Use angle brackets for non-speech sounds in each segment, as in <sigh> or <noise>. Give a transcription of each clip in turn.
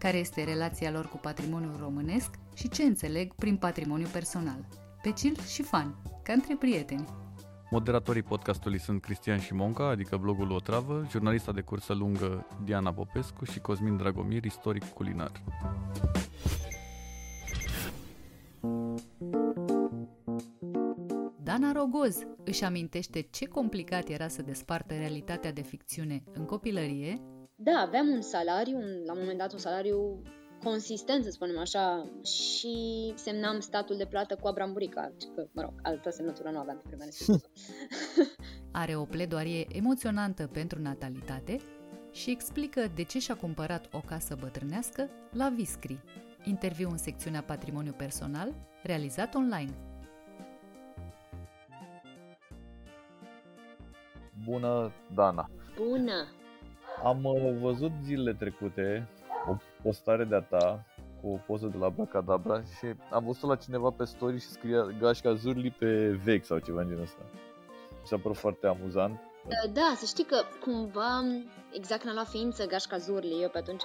Care este relația lor cu patrimoniul românesc și ce înțeleg prin patrimoniu personal. Pe chill și fan, ca între prieteni. Moderatorii podcastului sunt Cristian Șimonca, adică blogul Otravă, jurnalista de cursă lungă Diana Popescu și Cosmin Dragomir, istoric culinar. Dana Rogoz își amintește ce complicat era să despartă realitatea de ficțiune în copilărie. Da, aveam un salariu, un, la un moment dat un salariu consistent, să spunem așa, și semnam statul de plată cu Abramburica, că, mă rog, altă semnătură nu aveam pe vremea respectivă. <laughs> Are o pledoarie emoționantă pentru natalitate și explică de ce și-a cumpărat o casă bătrânească la Viscri. Interviu în secțiunea Patrimoniu Personal, realizat online. Bună, Dana! Bună! Am uh, văzut zilele trecute o postare de-a ta cu o poză de la Bracadabra și am văzut la cineva pe story și scria Gașca Zurli pe vechi sau ceva în genul ăsta. Mi s-a părut foarte amuzant. Da, să știi că cumva, exact când a luat ființă Gașca Zurli, eu pe atunci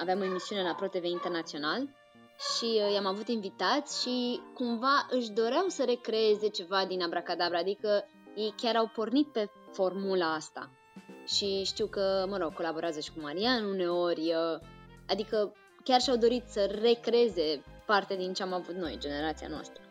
aveam o emisiune la ProTV Internațional și uh, i-am avut invitați și cumva își doreau să recreeze ceva din Abracadabra, adică ei chiar au pornit pe formula asta. Și știu că, mă rog, colaborează și cu Marian uneori, adică chiar și-au dorit să recreze parte din ce am avut noi, generația noastră.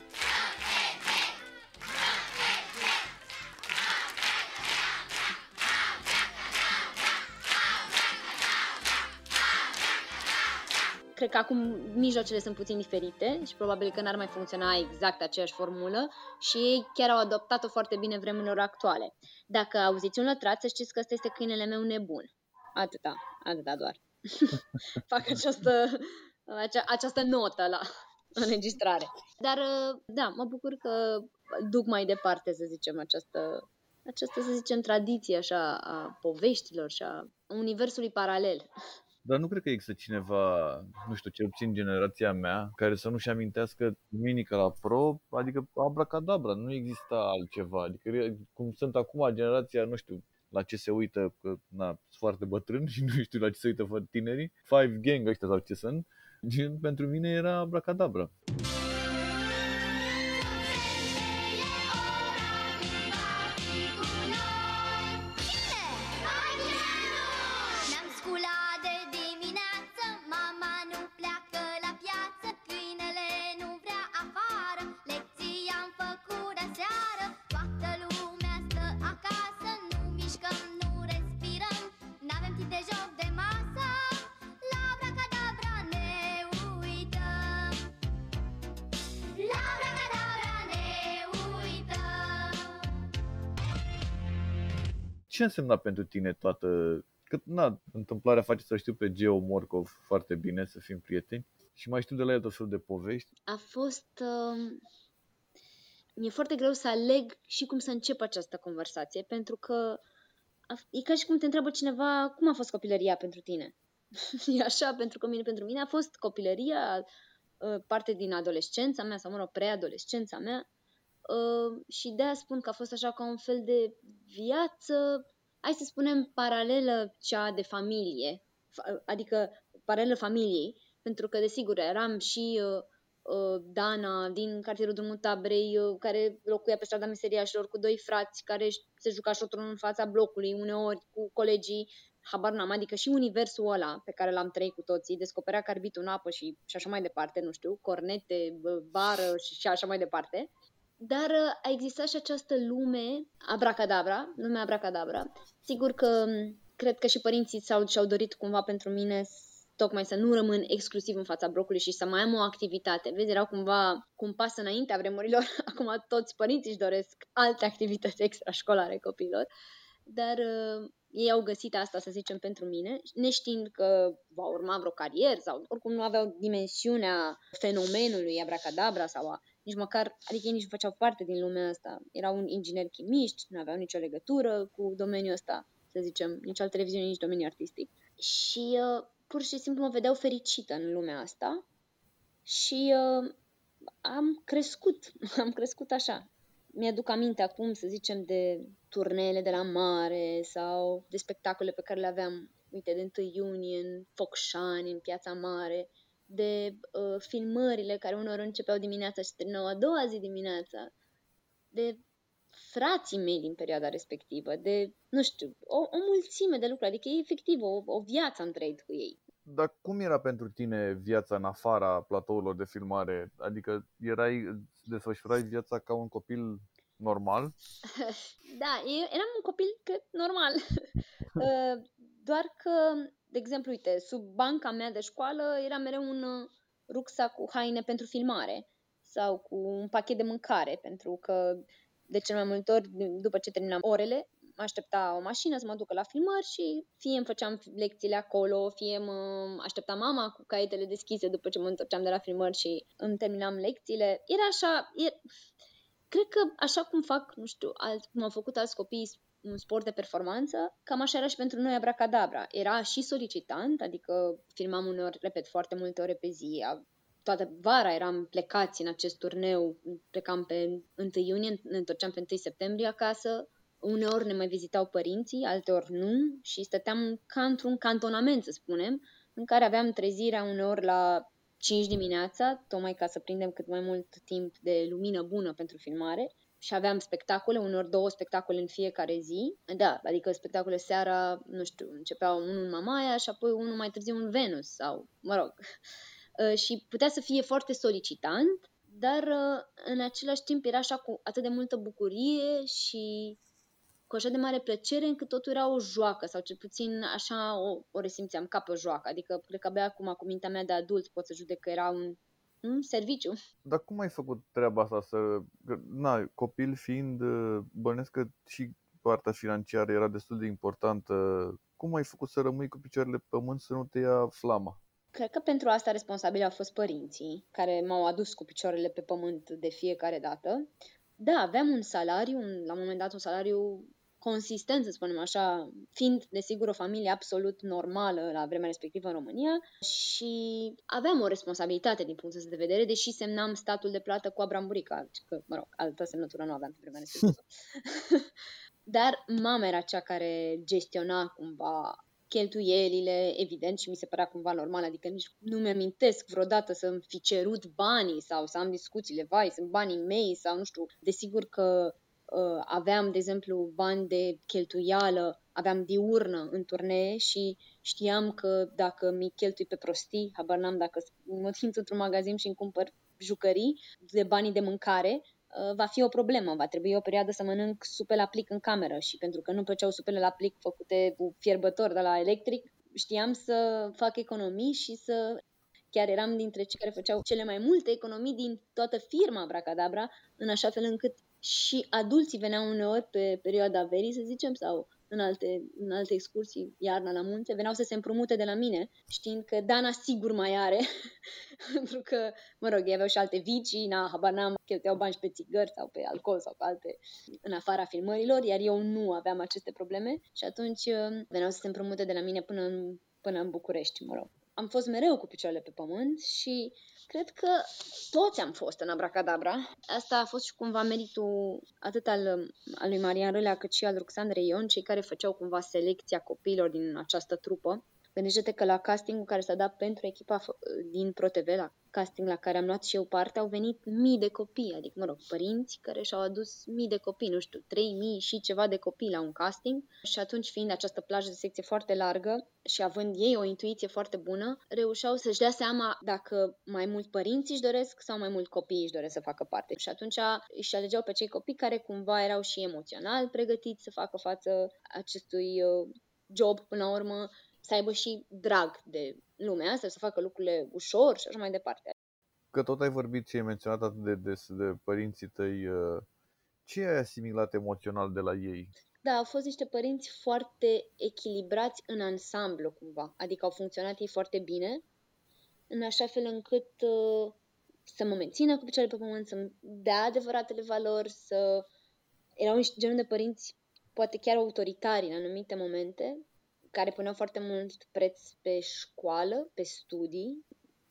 Cred că acum mijloacele sunt puțin diferite și probabil că n-ar mai funcționa exact aceeași formulă și ei chiar au adoptat-o foarte bine vremurilor actuale. Dacă auziți un lătrat, să știți că ăsta este câinele meu nebun. Atâta, atâta doar. <laughs> Fac această, acea, această notă la înregistrare. Dar, da, mă bucur că duc mai departe, să zicem, această, această, să zicem, tradiție așa a poveștilor și a universului paralel. Dar nu cred că există cineva, nu știu, cel puțin generația mea, care să nu-și amintească Minica la Pro, adică abracadabra, nu există altceva. Adică cum sunt acum generația, nu știu, la ce se uită, că na, sunt foarte bătrân și <laughs> nu știu la ce se uită tinerii, Five Gang ăștia sau ce sunt, gen, pentru mine era abracadabra. Însemna pentru tine toată... Că, na, întâmplarea face să știu pe Geo Morcov foarte bine, să fim prieteni. Și mai știu de la el tot felul de povești. A fost... Uh... Mi-e foarte greu să aleg și cum să încep această conversație, pentru că e ca și cum te întreabă cineva cum a fost copilăria pentru tine. <laughs> e așa, pentru că mine, pentru mine a fost copilăria uh, parte din adolescența mea, sau mă rog, preadolescența mea, Uh, și de-aia spun că a fost așa ca un fel de viață, hai să spunem, paralelă cea de familie, adică paralelă familiei, pentru că, desigur, eram și uh, uh, Dana din cartierul Drumul Tabrei, uh, care locuia pe strada meseriașilor cu doi frați care se juca șotrul în fața blocului, uneori cu colegii, habar n-am, adică și universul ăla pe care l-am trăit cu toții, descoperea carbitul în apă și, și așa mai departe, nu știu, cornete, bară și, și așa mai departe. Dar uh, a existat și această lume, abracadabra, lumea abracadabra. Sigur că cred că și părinții s-au, și-au dorit cumva pentru mine tocmai să nu rămân exclusiv în fața blocului și să mai am o activitate. Vezi, erau cumva cum pas înaintea vremurilor, <laughs> acum toți părinții își doresc alte activități extrașcolare copiilor. Dar uh, ei au găsit asta, să zicem, pentru mine, neștiind că va urma vreo carieră sau oricum nu aveau dimensiunea fenomenului abracadabra sau a, nici măcar, adică ei nici nu făceau parte din lumea asta. Erau un inginer chimiști, nu aveau nicio legătură cu domeniul ăsta, să zicem, nici al televiziunii, nici domeniul artistic. Și uh, pur și simplu mă vedeau fericită în lumea asta și uh, am crescut, <laughs> am crescut așa. Mi-aduc aminte acum, să zicem, de turneele de la mare sau de spectacole pe care le aveam, uite, de 1 iunie în Focșani, în Piața Mare, de uh, filmările care uneori începeau dimineața și terminau a doua zi dimineața, de frații mei din perioada respectivă, de, nu știu, o, o mulțime de lucruri, adică e efectiv o, o viață am trăit cu ei. Dar cum era pentru tine viața în afara platourilor de filmare? Adică erai, desfășurai viața ca un copil normal? <laughs> da, eram un copil cred, normal. <laughs> Uh, doar că, de exemplu, uite, sub banca mea de școală era mereu un uh, rucsac cu haine pentru filmare sau cu un pachet de mâncare, pentru că de cel mai multe ori, după ce terminam orele, mă aștepta o mașină să mă ducă la filmări și fie îmi făceam lecțiile acolo, fie mă aștepta mama cu caietele deschise după ce mă întorceam de la filmări și îmi terminam lecțiile. Era așa, e, cred că așa cum fac, nu știu, alt, cum au făcut alți copii un sport de performanță, cam așa era și pentru noi abracadabra. Era și solicitant, adică filmam uneori, repet, foarte multe ore pe zi, toată vara eram plecați în acest turneu, plecam pe 1 iunie, ne întorceam pe 1 septembrie acasă, uneori ne mai vizitau părinții, alteori nu. Și stăteam ca într-un cantonament, să spunem, în care aveam trezirea uneori la 5 dimineața, tocmai ca să prindem cât mai mult timp de lumină bună pentru filmare și aveam spectacole, uneori două spectacole în fiecare zi. Da, adică spectacole seara, nu știu, începeau unul în Mamaia și apoi unul mai târziu în Venus sau, mă rog. <laughs> Uh, și putea să fie foarte solicitant, dar uh, în același timp era așa cu atât de multă bucurie și cu așa de mare plăcere încât totul era o joacă sau cel puțin așa o, o resimțeam ca pe o joacă. Adică cred că abia acum cu mintea mea de adult pot să judec că era un, un serviciu. Dar cum ai făcut treaba asta să... Na, copil fiind, uh, bănesc că și partea financiară era destul de importantă. Cum ai făcut să rămâi cu picioarele pe pământ să nu te ia flama? Cred că pentru asta responsabili au fost părinții, care m-au adus cu picioarele pe pământ de fiecare dată. Da, aveam un salariu, un, la un moment dat un salariu consistent, să spunem așa, fiind, desigur, o familie absolut normală la vremea respectivă în România și aveam o responsabilitate din punctul de vedere, deși semnam statul de plată cu Abramburica, că, mă rog, altă semnătură nu aveam pe vremea respectivă. <laughs> Dar mama era cea care gestiona cumva cheltuielile, evident, și mi se părea cumva normal, adică nici nu mi-amintesc vreodată să-mi fi cerut banii sau să am discuțiile, vai, sunt banii mei sau nu știu. Desigur că uh, aveam, de exemplu, bani de cheltuială, aveam diurnă în turnee și știam că dacă mi cheltui pe prostii, habar n-am dacă mă simt într-un magazin și îmi cumpăr jucării de banii de mâncare, uh, va fi o problemă. Va trebui o perioadă să mănânc supe la plic în cameră și pentru că nu plăceau supele la plic făcute cu fierbător de la electric, știam să fac economii și să chiar eram dintre cei care făceau cele mai multe economii din toată firma Bracadabra, în așa fel încât și adulții veneau uneori pe perioada verii, să zicem, sau în alte, în alte excursii, iarna la munte, veneau să se împrumute de la mine, știind că Dana sigur mai are, <laughs> pentru că, mă rog, ei aveau și alte vicii, na, habar n-am, cheltuiau bani și pe țigări sau pe alcool sau pe alte, în afara filmărilor, iar eu nu aveam aceste probleme și atunci uh, veneau să se împrumute de la mine până în, până în București, mă rog. Am fost mereu cu picioarele pe pământ și Cred că toți am fost în Abracadabra. Asta a fost și cumva meritul atât al, al lui Marian Râlea cât și al Ruxandrei Ion, cei care făceau cumva selecția copiilor din această trupă. Gândește-te că la castingul care s-a dat pentru echipa din ProTV, la casting la care am luat și eu parte, au venit mii de copii, adică, mă rog, părinți care și-au adus mii de copii, nu știu, trei mii și ceva de copii la un casting și atunci, fiind această plajă de secție foarte largă și având ei o intuiție foarte bună, reușeau să-și dea seama dacă mai mult părinți își doresc sau mai mult copii își doresc să facă parte. Și atunci își alegeau pe cei copii care cumva erau și emoțional pregătiți să facă față acestui uh, job până la urmă să aibă și drag de lumea asta, să facă lucrurile ușor și așa mai departe. Că tot ai vorbit și ai menționat atât de des de părinții tăi, uh, ce ai asimilat emoțional de la ei? Da, au fost niște părinți foarte echilibrați în ansamblu, cumva. Adică au funcționat ei foarte bine, în așa fel încât uh, să mă mențină cu picioarele pe pământ, să-mi dea adevăratele valori, să... Erau niște genul de părinți, poate chiar autoritari în anumite momente, care puneau foarte mult preț pe școală, pe studii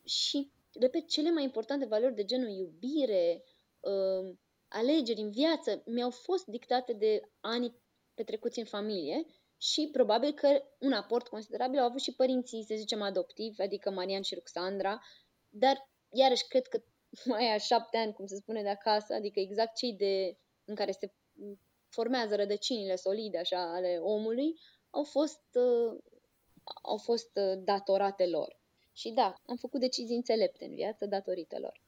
și, repet, cele mai importante valori de genul iubire, uh, alegeri în viață mi-au fost dictate de ani petrecuți în familie și probabil că un aport considerabil au avut și părinții, să zicem, adoptivi, adică Marian și Ruxandra, dar iarăși cred că <laughs> mai a șapte ani, cum se spune de acasă, adică exact cei de, în care se formează rădăcinile solide așa ale omului, au fost, uh, au fost uh, datorate lor. Și da, am făcut decizii înțelepte în viață datorită lor.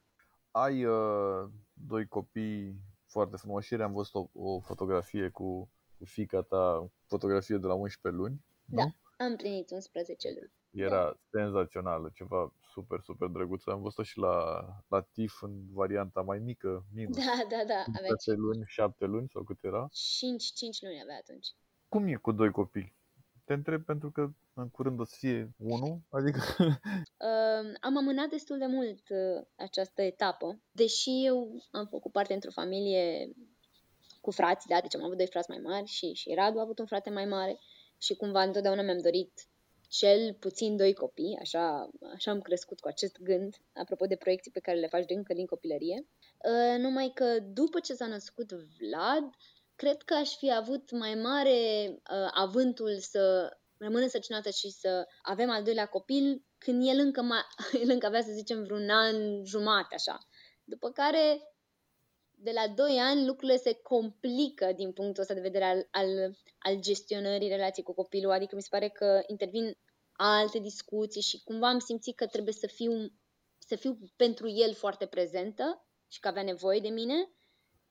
Ai uh, doi copii foarte frumoși. Ieri am văzut o, o fotografie cu, cu fica ta, fotografie de la 11 luni. Da, nu? am plinit 11 luni. Era da. senzațională, ceva super, super drăguț. Am văzut și la, la TIF în varianta mai mică, minus. Da, da, da. Avea 6 luni, 7 luni sau cât era? 5, 5 luni avea atunci. Cum e cu doi copii? Te întreb pentru că în curând o să fie unul, adică... <laughs> Uh, am amânat destul de mult uh, această etapă, deși eu am făcut parte într-o familie cu frații, da, deci am avut doi frați mai mari și, și Radu a avut un frate mai mare și cumva întotdeauna mi-am dorit cel puțin doi copii, așa, așa am crescut cu acest gând, apropo de proiecții pe care le faci încă din copilărie. Uh, numai că după ce s-a născut Vlad, cred că aș fi avut mai mare uh, avântul să rămân însărcinată și să avem al doilea copil când el încă, mai, <laughs> el încă avea, să zicem, vreun an jumate, așa. După care, de la 2 ani, lucrurile se complică din punctul ăsta de vedere al, al, al gestionării relației cu copilul, adică mi se pare că intervin alte discuții și cumva am simțit că trebuie să fiu, să fiu pentru el foarte prezentă și că avea nevoie de mine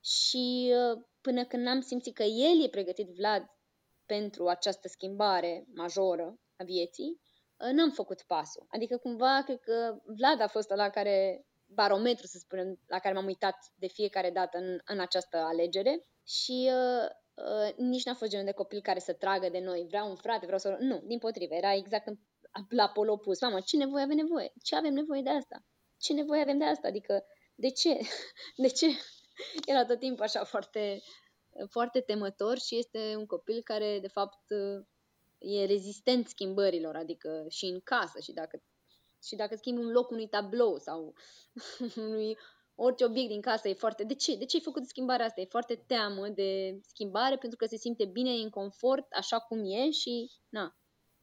și uh, până când n-am simțit că el e pregătit, Vlad, pentru această schimbare majoră a vieții, uh, n-am făcut pasul. Adică cumva cred că Vlad a fost la care barometru, să spunem, la care m-am uitat de fiecare dată în, în această alegere și uh, uh, nici n-a fost genul de copil care să tragă de noi, vreau un frate, vreau să... Nu, din potrivă, era exact în, la pol opus. Mamă, ce nevoie avem nevoie? Ce avem nevoie de asta? Ce nevoie avem de asta? Adică, de ce? <laughs> De ce? <laughs> Era tot timpul așa foarte foarte temător și este un copil care, de fapt, e rezistent schimbărilor, adică și în casă și dacă, și dacă schimbi un loc unui tablou sau <laughs> unui orice obiect din casă e foarte... De ce? De ce ai făcut schimbarea asta? E foarte teamă de schimbare pentru că se simte bine, e în confort, așa cum e și, na,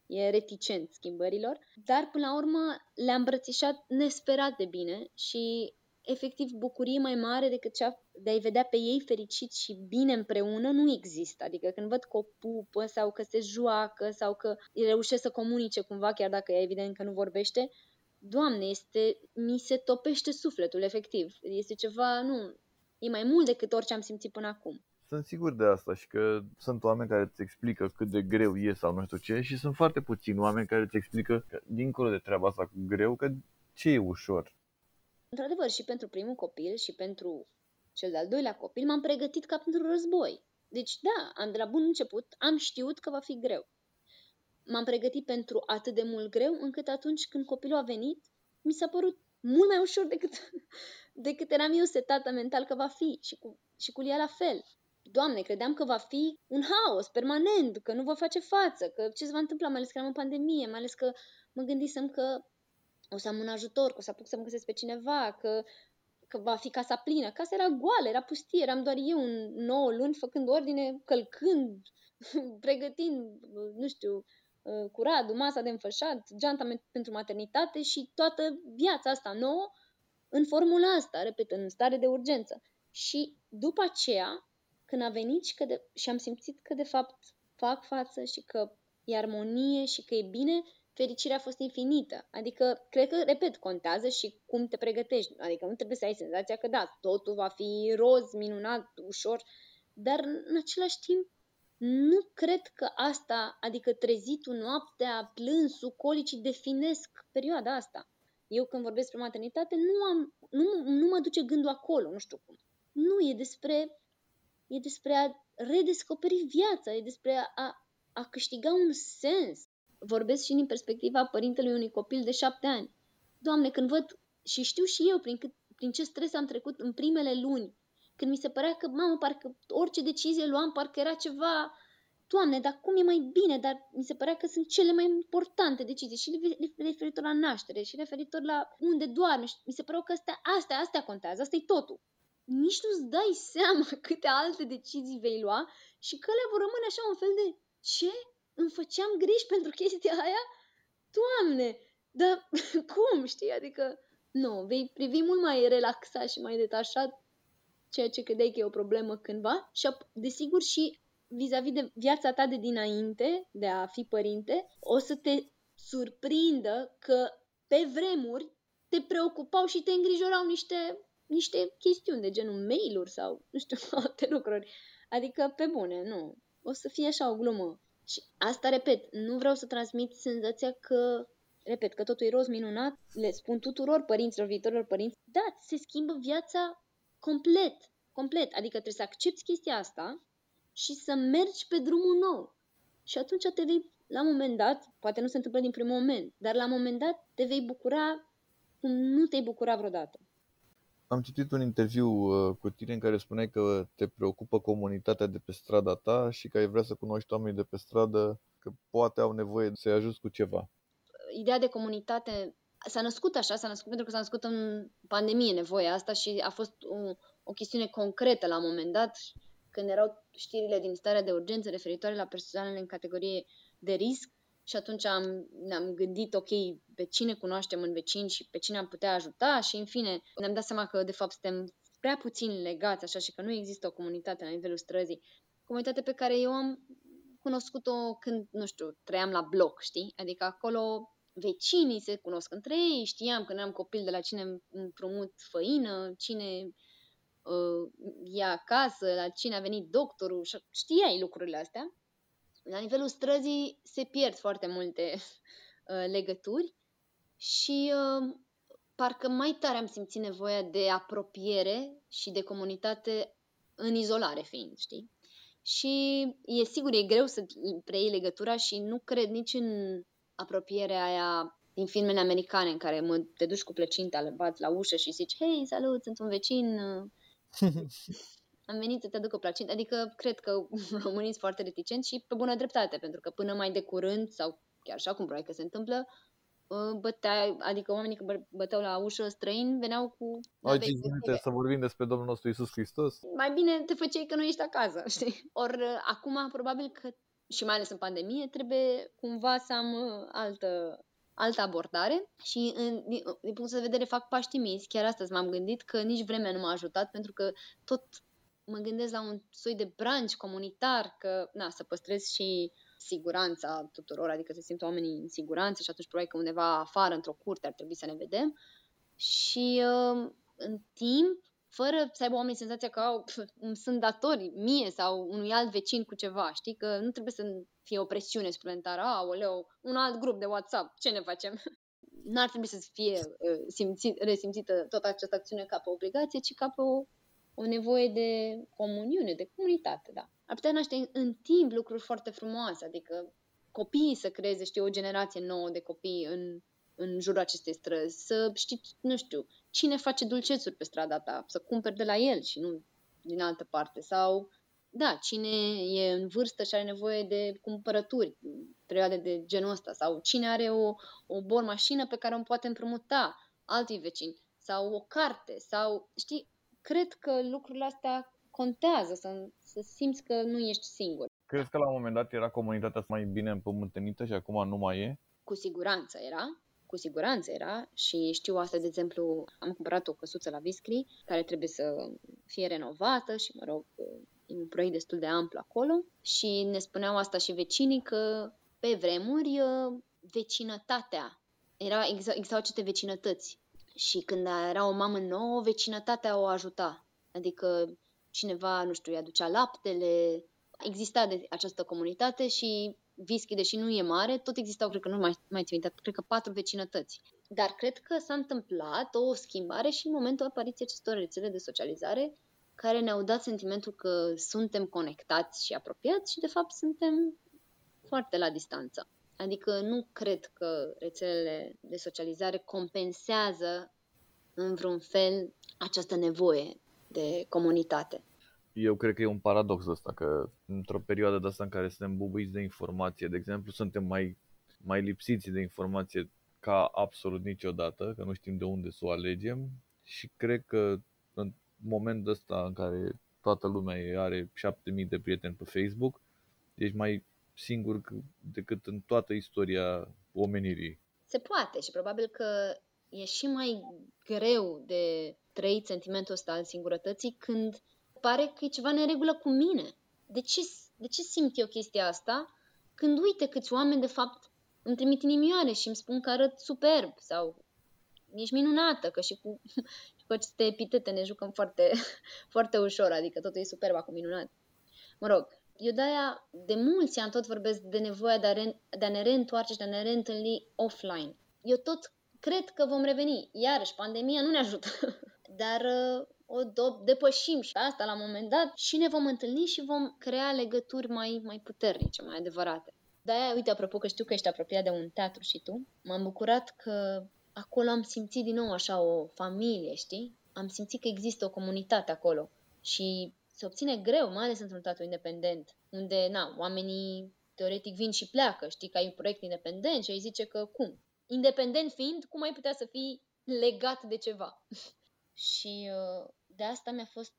e reticent schimbărilor. Dar, până la urmă, le-a îmbrățișat nesperat de bine și efectiv bucurie mai mare decât cea de a-i vedea pe ei fericiți și bine împreună nu există. Adică când văd că o pupă sau că se joacă sau că reușesc să comunice cumva, chiar dacă e evident că nu vorbește, Doamne, este, mi se topește sufletul, efectiv. Este ceva, nu, e mai mult decât orice am simțit până acum. Sunt sigur de asta și că sunt oameni care îți explică cât de greu e sau nu știu ce și sunt foarte puțini oameni care îți explică că, dincolo de treaba asta cu greu, că ce e ușor într-adevăr, și pentru primul copil și pentru cel de-al doilea copil, m-am pregătit ca pentru război. Deci, da, am de la bun început, am știut că va fi greu. M-am pregătit pentru atât de mult greu, încât atunci când copilul a venit, mi s-a părut mult mai ușor decât, <laughs> decât eram eu setată mental că va fi și cu, și cu ea la fel. Doamne, credeam că va fi un haos permanent, că nu va face față, că ce se va întâmpla, mai ales că eram în pandemie, mai ales că mă gândisem că o să am un ajutor, că o să apuc să-mi găsesc pe cineva, că, că va fi casa plină. Casa era goală, era pustie, eram doar eu în 9 luni făcând ordine, călcând, <laughs> pregătind, nu știu, uh, cu Radu, masa de înfășat, geanta pentru maternitate și toată viața asta nouă în formula asta, repet, în stare de urgență. Și după aceea, când a venit și, că de, și am simțit că de fapt fac față și că e armonie și că e bine, fericirea a fost infinită. Adică, cred că, repet, contează și cum te pregătești. Adică nu trebuie să ai senzația că, da, totul va fi roz, minunat, ușor, dar, în același timp, nu cred că asta, adică trezitul noaptea, plânsul, colicii, definesc perioada asta. Eu când vorbesc despre maternitate, nu, am, nu, nu mă duce gândul acolo, nu știu cum. Nu, e despre, e despre a, redescoperi viața, e despre a, a câștiga un sens. Vorbesc și din perspectiva părintelui unui copil de șapte ani. Doamne, când văd și știu și eu prin, cât, prin ce stres am trecut în primele luni, când mi se părea că, mamă, parcă orice decizie luam, parcă era ceva Doamne, dar cum e mai bine? Dar mi se părea că sunt cele mai importante decizii și referitor la naștere și referitor la unde doarme. Și mi se păreau că astea, astea, astea contează, asta e totul. Nici nu-ți dai <laughs> seama câte alte decizii vei lua și că le vor rămâne așa un fel de ce? Îmi făceam griji pentru chestia aia? Doamne, dar <laughs> cum, știi? Adică, nu, vei privi mult mai relaxat și mai detașat ceea ce credeai că e o problemă cândva și, desigur, și vis-a-vis de viața ta de dinainte, de a fi părinte, o să te surprindă că pe vremuri te preocupau și te îngrijorau niște, niște chestiuni de genul mail-uri sau, nu știu, <laughs> alte lucruri. Adică, pe bune, nu. O să fie așa o glumă. Și asta, repet, nu vreau să transmit senzația că, repet, că totul e roz minunat, le spun tuturor părinților, viitorilor părinți, da, se schimbă viața complet, complet. Adică trebuie să accepti chestia asta și să mergi pe drumul nou. Și atunci te vei, la un moment dat, poate nu se întâmplă din primul moment, dar la un moment dat te vei bucura cum nu te-ai bucura vreodată. Am citit un interviu uh, cu tine în care spuneai că te preocupă comunitatea de pe strada ta și că ai vrea să cunoști oamenii de pe stradă, că poate au nevoie să-i ajuți cu ceva. Ideea de comunitate s-a născut așa, s-a născut pentru că s-a născut în pandemie nevoia asta și a fost o, o chestiune concretă la un moment dat când erau știrile din starea de urgență referitoare la persoanele în categorie de risc și atunci am, ne-am gândit, ok, pe cine cunoaștem în vecini și pe cine am putea ajuta și, în fine, ne-am dat seama că, de fapt, suntem prea puțin legați, așa, și că nu există o comunitate la nivelul străzii. Comunitate pe care eu am cunoscut-o când, nu știu, trăiam la bloc, știi? Adică acolo vecinii se cunosc între ei, știam când eram copil de la cine împrumut făină, cine uh, e acasă, la cine a venit doctorul, știai lucrurile astea. La nivelul străzii se pierd foarte multe <laughs> uh, legături și uh, parcă mai tare am simțit nevoia de apropiere și de comunitate în izolare fiind, știi? Și e sigur, e greu să preiei legătura și nu cred nici în apropierea aia din filmele americane în care mă, te duci cu plăcinta, le bați la ușă și zici, hei, salut, sunt un vecin, <laughs> am venit să te aduc o placintă. Adică cred că <laughs> românii sunt foarte reticenți și pe bună dreptate, pentru că până mai de curând, sau chiar așa cum probabil că se întâmplă, uh, bătea, adică oamenii când băteau la ușă străini veneau cu... Ai minute să vorbim despre Domnul nostru Isus Hristos? Mai bine te făceai că nu ești acasă, <laughs> știi? Ori uh, acum probabil că, și mai ales în pandemie, trebuie cumva să am uh, altă altă abordare și în, din, din punct de vedere fac pași timizi. Chiar astăzi m-am gândit că nici vremea nu m-a ajutat pentru că tot mă gândesc la un soi de branch comunitar, că na, să păstrez și siguranța tuturor, adică să simt oamenii în siguranță și atunci probabil că undeva afară, într-o curte, ar trebui să ne vedem. Și uh, în timp fără să aibă oamenii senzația că au, pf, sunt datori mie sau unui alt vecin cu ceva, știi? Că nu trebuie să fie o presiune suplimentară, aoleu, un alt grup de WhatsApp, ce ne facem? <laughs> N-ar trebui să fie uh, simțit, resimțită toată această acțiune ca pe obligație, ci ca pe o, o nevoie de comuniune, de comunitate, da. Ar putea naște în timp lucruri foarte frumoase, adică copiii să creeze, știu, o generație nouă de copii în, în jurul acestei străzi, să știi, nu știu, cine face dulcețuri pe strada ta, să cumperi de la el și nu din altă parte. Sau, da, cine e în vârstă și are nevoie de cumpărături, perioade de genul ăsta, sau cine are o, o bor mașină pe care o poate împrumuta alții vecini, sau o carte, sau, știi, cred că lucrurile astea contează, să, să simți că nu ești singur. Crezi că la un moment dat era comunitatea mai bine împământenită și acum nu mai e? Cu siguranță era cu siguranță era și știu asta, de exemplu, am cumpărat o căsuță la Viscri care trebuie să fie renovată și, mă rog, e un proiect destul de amplu acolo și ne spuneau asta și vecinii că pe vremuri vecinătatea, era, existau aceste vecinătăți și când era o mamă nouă, vecinătatea o ajuta. Adică cineva, nu știu, îi aducea laptele, exista de această comunitate și Vischi, deși nu e mare, tot existau, cred că nu mai, mai țin minte, cred că patru vecinătăți. Dar cred că s-a întâmplat o schimbare și în momentul apariției acestor rețele de socializare care ne-au dat sentimentul că suntem conectați și apropiați și de fapt suntem foarte la distanță. Adică nu cred că rețelele de socializare compensează în vreun fel această nevoie de comunitate. Eu cred că e un paradox ăsta, că într-o perioadă de asta în care suntem bubuiți de informație, de exemplu, suntem mai, mai lipsiți de informație ca absolut niciodată, că nu știm de unde să o alegem și cred că în momentul ăsta în care toată lumea are 7000 de prieteni pe Facebook, ești mai singur decât în toată istoria omenirii. Se poate și probabil că e și mai greu de trăit sentimentul ăsta al singurătății când pare că e ceva neregulă cu mine. De ce, de ce simt eu chestia asta când uite câți oameni de fapt îmi trimit inimioare și îmi spun că arăt superb sau ești minunată, că și cu, <laughs> și cu aceste epitete ne jucăm foarte, <laughs> foarte ușor, adică totul e superb acum minunat. Mă rog, eu de-aia de mulți ani tot vorbesc de nevoia de a, re, de a ne reîntoarce și de a ne reîntâlni offline. Eu tot cred că vom reveni. Iarăși, pandemia nu ne ajută. <laughs> Dar uh, o do- depășim și asta la un moment dat și ne vom întâlni și vom crea legături mai, mai puternice, mai adevărate. De-aia, uite, apropo că știu că ești apropiat de un teatru și tu, m-am bucurat că acolo am simțit din nou așa o familie, știi? Am simțit că există o comunitate acolo și se obține greu, mai ales într-un teatru independent, unde, na, oamenii teoretic vin și pleacă, știi că ai un proiect independent și ai zice că cum? Independent fiind, cum ai putea să fii legat de ceva? <laughs> și uh, de asta mi-a fost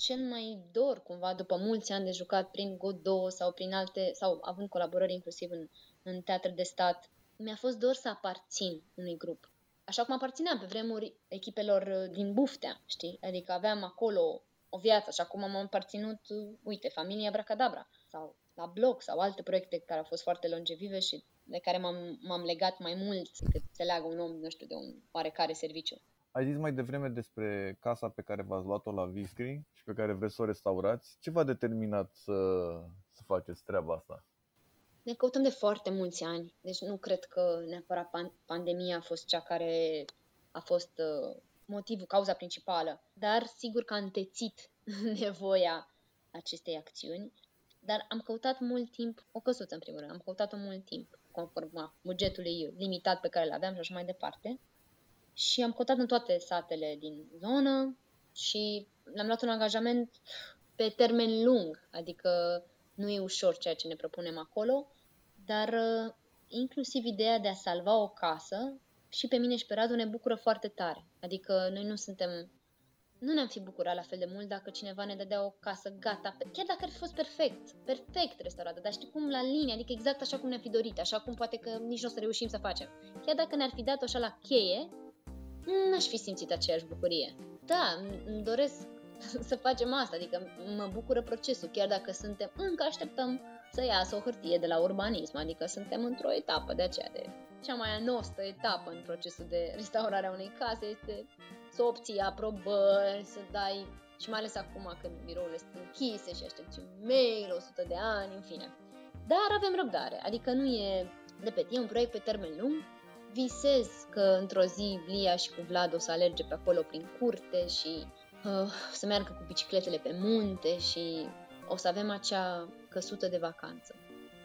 cel mai dor, cumva, după mulți ani de jucat prin Godot sau prin alte, sau având colaborări inclusiv în, în teatre de stat, mi-a fost dor să aparțin unui grup. Așa cum aparțineam pe vremuri echipelor uh, din Buftea, știi? Adică aveam acolo o viață și acum am împărținut, uite, familia Bracadabra sau la blog sau alte proiecte care au fost foarte longevive și de care m-am, m-am legat mai mult decât se leagă un om, nu știu, de un oarecare serviciu. Ai zis mai devreme despre casa pe care v-ați luat-o la Viscri și pe care vreți să o restaurați. Ce v-a determinat să, să faceți treaba asta? Ne căutăm de foarte mulți ani, deci nu cred că neapărat pan- pandemia a fost cea care a fost uh, motivul, cauza principală, dar sigur că a întețit <laughs> nevoia acestei acțiuni. Dar am căutat mult timp, o căsuță în primul rând, am căutat-o mult timp, conform bugetului limitat pe care îl aveam și așa mai departe. Și am căutat în toate satele din zonă și ne-am luat un angajament pe termen lung, adică nu e ușor ceea ce ne propunem acolo, dar uh, inclusiv ideea de a salva o casă și pe mine și pe Radu ne bucură foarte tare. Adică noi nu suntem nu ne-am fi bucurat la fel de mult dacă cineva ne dădea o casă gata, chiar dacă ar fi fost perfect, perfect restaurată, dar știi cum, la linie, adică exact așa cum ne-am fi dorit, așa cum poate că nici nu o să reușim să facem. Chiar dacă ne-ar fi dat-o așa la cheie, n-aș fi simțit aceeași bucurie. Da, îmi doresc <laughs> să facem asta, adică mă bucură procesul, chiar dacă suntem, încă așteptăm să iasă o hârtie de la urbanism, adică suntem într-o etapă de aceea de cea mai anostă etapă în procesul de restaurare a unei case este să obții aprobări, să dai și mai ales acum când birourile sunt închise și aștepți un mail 100 de ani, în fine. Dar avem răbdare, adică nu e, repet, e un proiect pe termen lung, visez că într-o zi Lia și cu Vlad o să alerge pe acolo prin curte și uh, să meargă cu bicicletele pe munte și o să avem acea căsută de vacanță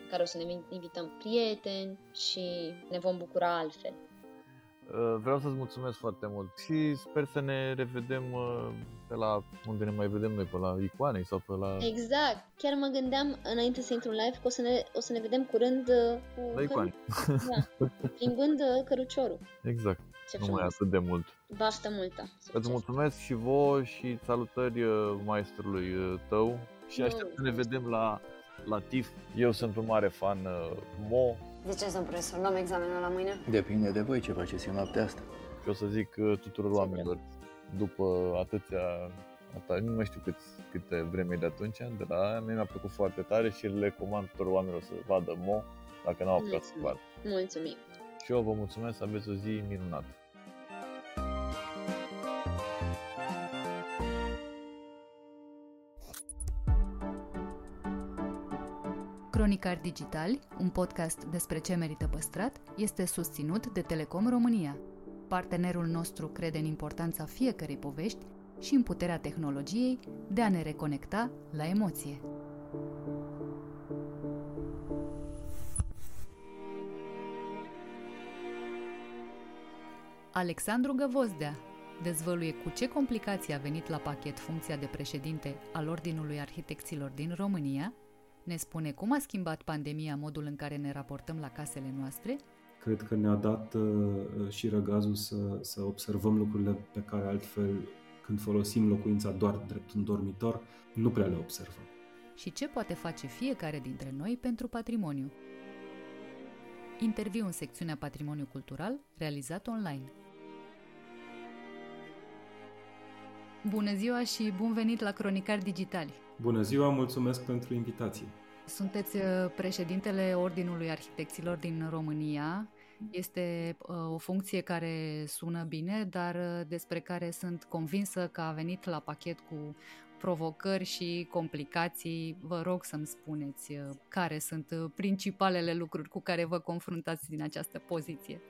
care o să ne invităm prieteni și ne vom bucura altfel. Uh, vreau să-ți mulțumesc foarte mult și sper să ne revedem uh, pe la unde ne mai vedem noi, pe la Icoanei sau pe la... Exact! Chiar mă gândeam înainte să intru în live că o să ne, o să ne vedem curând uh, cu... La Icoane. Da, plimbând căruciorul. Exact. Ce nu mai atât de mult. Baftă multă. Îți mulțumesc și vouă și salutări maestrului tău și aștept să ne vedem la, la TIF. Eu sunt un mare fan Mo, ce sunt profesor, luăm examenul la mâine? Depinde de voi ce faceți în noaptea asta. Și o să zic uh, tuturor oamenilor, după atâția, atâta, nu mai știu cât, câte vreme de atunci, de la aia, mi-a plăcut foarte tare și le comand tuturor oamenilor să vadă Mo, dacă n-au apucat să vadă. Mulțumim! Și eu vă mulțumesc, să aveți o zi minunată! Cronicar Digital, un podcast despre ce merită păstrat, este susținut de Telecom România. Partenerul nostru crede în importanța fiecărei povești și în puterea tehnologiei de a ne reconecta la emoție. Alexandru Găvozdea dezvăluie cu ce complicații a venit la pachet funcția de președinte al Ordinului Arhitecților din România, ne spune cum a schimbat pandemia modul în care ne raportăm la casele noastre cred că ne-a dat uh, și răgazul să, să observăm lucrurile pe care altfel, când folosim locuința doar drept un dormitor, nu prea le observăm. Și ce poate face fiecare dintre noi pentru patrimoniu? Interviu în secțiunea Patrimoniu Cultural, realizat online. Bună ziua și bun venit la Cronicari Digitali! Bună ziua, mulțumesc pentru invitație! Sunteți uh, președintele Ordinului Arhitecților din România. Este uh, o funcție care sună bine, dar uh, despre care sunt convinsă că a venit la pachet cu provocări și complicații. Vă rog să-mi spuneți care sunt principalele lucruri cu care vă confruntați din această poziție.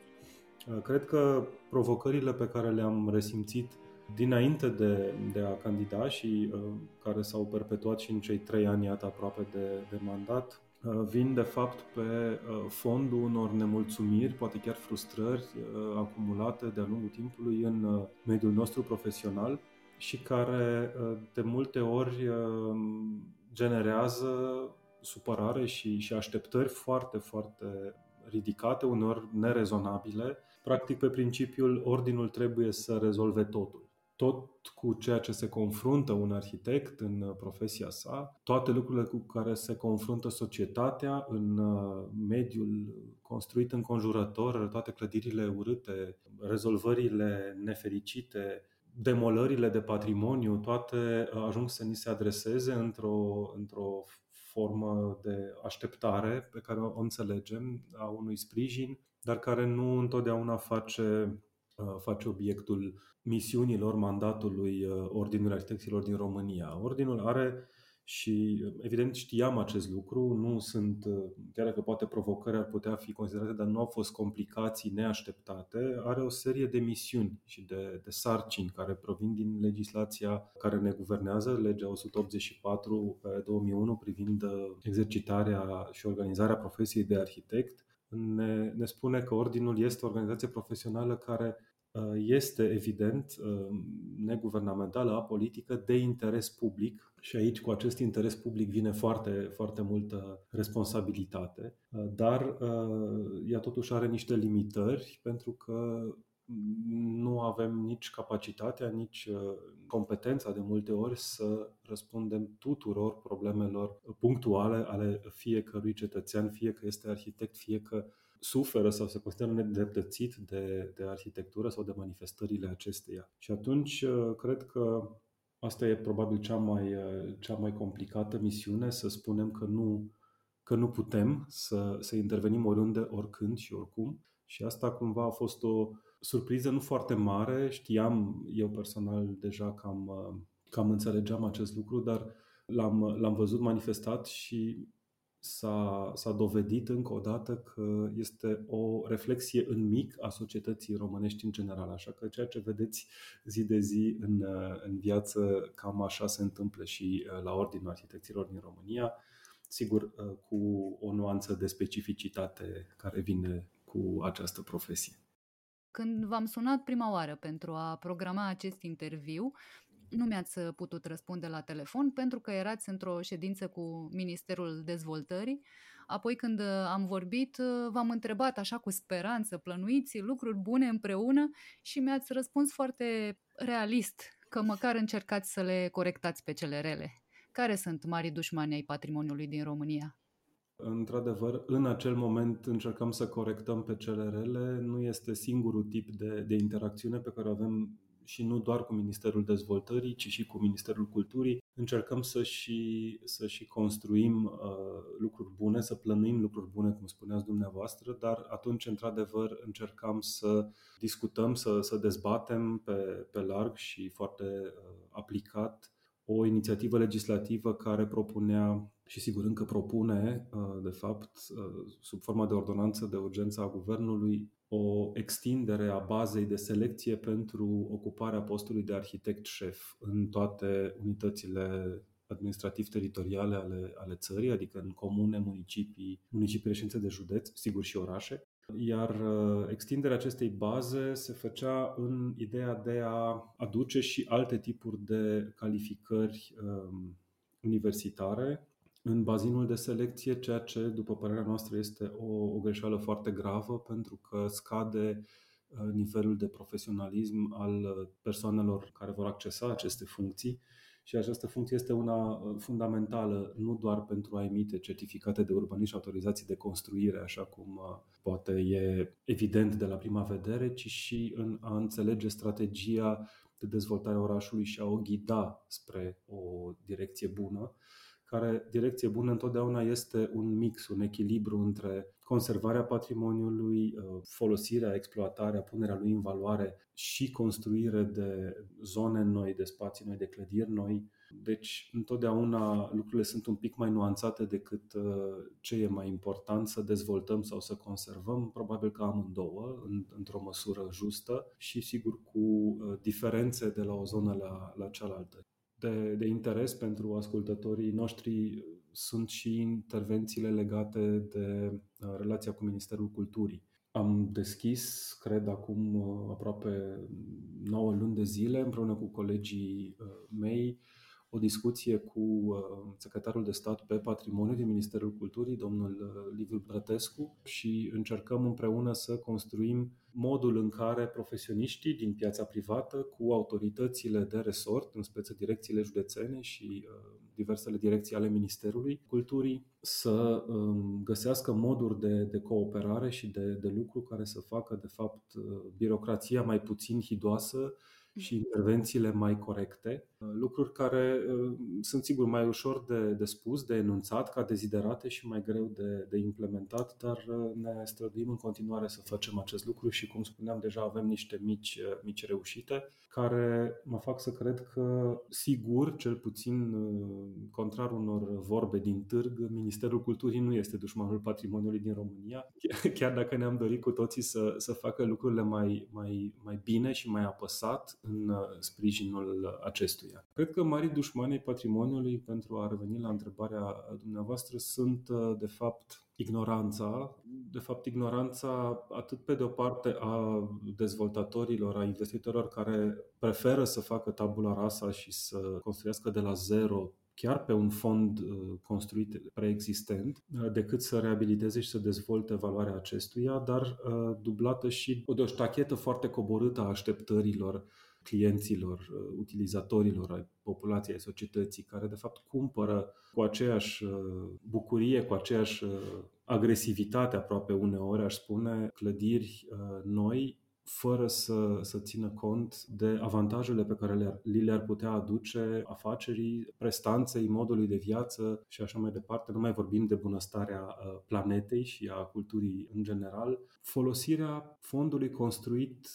Cred că provocările pe care le-am resimțit dinainte de, de a candida și uh, care s-au perpetuat și în cei trei ani, iată, aproape de, de mandat, uh, vin de fapt pe uh, fondul unor nemulțumiri, poate chiar frustrări uh, acumulate de-a lungul timpului în uh, mediul nostru profesional și care uh, de multe ori uh, generează supărare și, și așteptări foarte, foarte ridicate, uneori nerezonabile, practic pe principiul ordinul trebuie să rezolve totul tot cu ceea ce se confruntă un arhitect în uh, profesia sa, toate lucrurile cu care se confruntă societatea în uh, mediul construit înconjurător, toate clădirile urâte, rezolvările nefericite, demolările de patrimoniu, toate uh, ajung să ni se adreseze într-o, într-o formă de așteptare pe care o înțelegem a unui sprijin, dar care nu întotdeauna face Uh, face obiectul misiunilor mandatului uh, Ordinului Arhitecților din România. Ordinul are și evident știam acest lucru, nu sunt, uh, chiar dacă poate provocări ar putea fi considerate, dar nu au fost complicații neașteptate, are o serie de misiuni și de, de sarcini care provin din legislația care ne guvernează, legea 184 pe 2001 privind exercitarea și organizarea profesiei de arhitect, ne, ne spune că Ordinul este o organizație profesională care uh, este evident uh, neguvernamentală, apolitică, de interes public și aici cu acest interes public vine foarte, foarte multă responsabilitate, uh, dar ea totuși are niște limitări pentru că nu avem nici capacitatea, nici uh, competența de multe ori să răspundem tuturor problemelor punctuale ale fiecărui cetățean, fie că este arhitect, fie că suferă sau se consideră nedreptățit de, de arhitectură sau de manifestările acesteia. Și atunci uh, cred că asta e probabil cea mai, uh, cea mai complicată misiune, să spunem că nu, că nu putem să, să intervenim oriunde, oricând și oricum. Și asta cumva a fost o, surpriză nu foarte mare, știam eu personal deja cam, cam înțelegeam acest lucru, dar l-am, l-am văzut manifestat și s-a, s-a dovedit încă o dată că este o reflexie în mic a societății românești în general. Așa că ceea ce vedeți zi de zi în, în viață, cam așa se întâmplă și uh, la Ordinul Arhitecților din România, sigur uh, cu o nuanță de specificitate care vine cu această profesie. Când v-am sunat prima oară pentru a programa acest interviu, nu mi-ați putut răspunde la telefon pentru că erați într-o ședință cu Ministerul Dezvoltării. Apoi când am vorbit, v-am întrebat așa cu speranță, plănuiți lucruri bune împreună și mi-ați răspuns foarte realist că măcar încercați să le corectați pe cele rele. Care sunt mari dușmani ai patrimoniului din România? Într-adevăr, în acel moment încercăm să corectăm pe cele rele. Nu este singurul tip de, de interacțiune pe care o avem și nu doar cu Ministerul Dezvoltării, ci și cu Ministerul Culturii. Încercăm să și, să și construim uh, lucruri bune, să plănuim lucruri bune, cum spuneați dumneavoastră, dar atunci, într-adevăr, încercăm să discutăm, să, să dezbatem pe, pe larg și foarte uh, aplicat o inițiativă legislativă care propunea și sigur încă propune, de fapt, sub forma de ordonanță de urgență a guvernului, o extindere a bazei de selecție pentru ocuparea postului de arhitect șef în toate unitățile administrativ-teritoriale ale, ale țării, adică în comune, municipii, municipii reședințe de județ, sigur și orașe. Iar uh, extinderea acestei baze se făcea în ideea de a aduce și alte tipuri de calificări um, universitare în bazinul de selecție, ceea ce, după părerea noastră, este o, o greșeală foarte gravă pentru că scade uh, nivelul de profesionalism al uh, persoanelor care vor accesa aceste funcții. Și această funcție este una uh, fundamentală nu doar pentru a emite certificate de urbanism și autorizații de construire, așa cum poate e evident de la prima vedere, ci și în a înțelege strategia de dezvoltare a orașului și a o ghida spre o direcție bună care direcție bună întotdeauna este un mix, un echilibru între conservarea patrimoniului, uh, folosirea, exploatarea, punerea lui în valoare și construire de zone noi, de spații noi, de clădiri noi. Deci, întotdeauna lucrurile sunt un pic mai nuanțate decât uh, ce e mai important să dezvoltăm sau să conservăm, probabil că amândouă, într-o măsură justă și, sigur, cu uh, diferențe de la o zonă la, la cealaltă de, de interes pentru ascultătorii noștri sunt și intervențiile legate de uh, relația cu Ministerul Culturii. Am deschis, cred, acum uh, aproape 9 luni de zile, împreună cu colegii uh, mei, o discuție cu uh, secretarul de stat pe patrimoniu din Ministerul Culturii, domnul uh, Liviu Brătescu, și încercăm împreună să construim modul în care profesioniștii din piața privată cu autoritățile de resort, în speță direcțiile județene și uh, diversele direcții ale Ministerului Culturii, să um, găsească moduri de, de cooperare și de, de lucru care să facă, de fapt, birocrația mai puțin hidoasă și intervențiile mai corecte, lucruri care uh, sunt sigur mai ușor de, de spus, de enunțat ca deziderate și mai greu de, de implementat, dar uh, ne străduim în continuare să facem acest lucru și, cum spuneam, deja avem niște mici, uh, mici reușite care mă fac să cred că, sigur, cel puțin contrar unor vorbe din târg, Ministerul Culturii nu este dușmanul patrimoniului din România, chiar dacă ne-am dorit cu toții să, să facă lucrurile mai, mai, mai bine și mai apăsat în uh, sprijinul acestuia. Cred că mari dușmanii patrimoniului, pentru a reveni la întrebarea dumneavoastră, sunt uh, de fapt ignoranța, de fapt ignoranța atât pe de o parte a dezvoltatorilor, a investitorilor care preferă să facă tabula rasa și să construiască de la zero chiar pe un fond uh, construit preexistent, uh, decât să reabiliteze și să dezvolte valoarea acestuia, dar uh, dublată și de o ștachetă foarte coborâtă a așteptărilor clienților, utilizatorilor, ai populației, ai societății, care de fapt cumpără cu aceeași bucurie, cu aceeași agresivitate aproape uneori, aș spune, clădiri noi fără să, să țină cont de avantajele pe care le-ar, li le-ar putea aduce afacerii, prestanței, modului de viață și așa mai departe. Nu mai vorbim de bunăstarea uh, planetei și a culturii în general. Folosirea fondului construit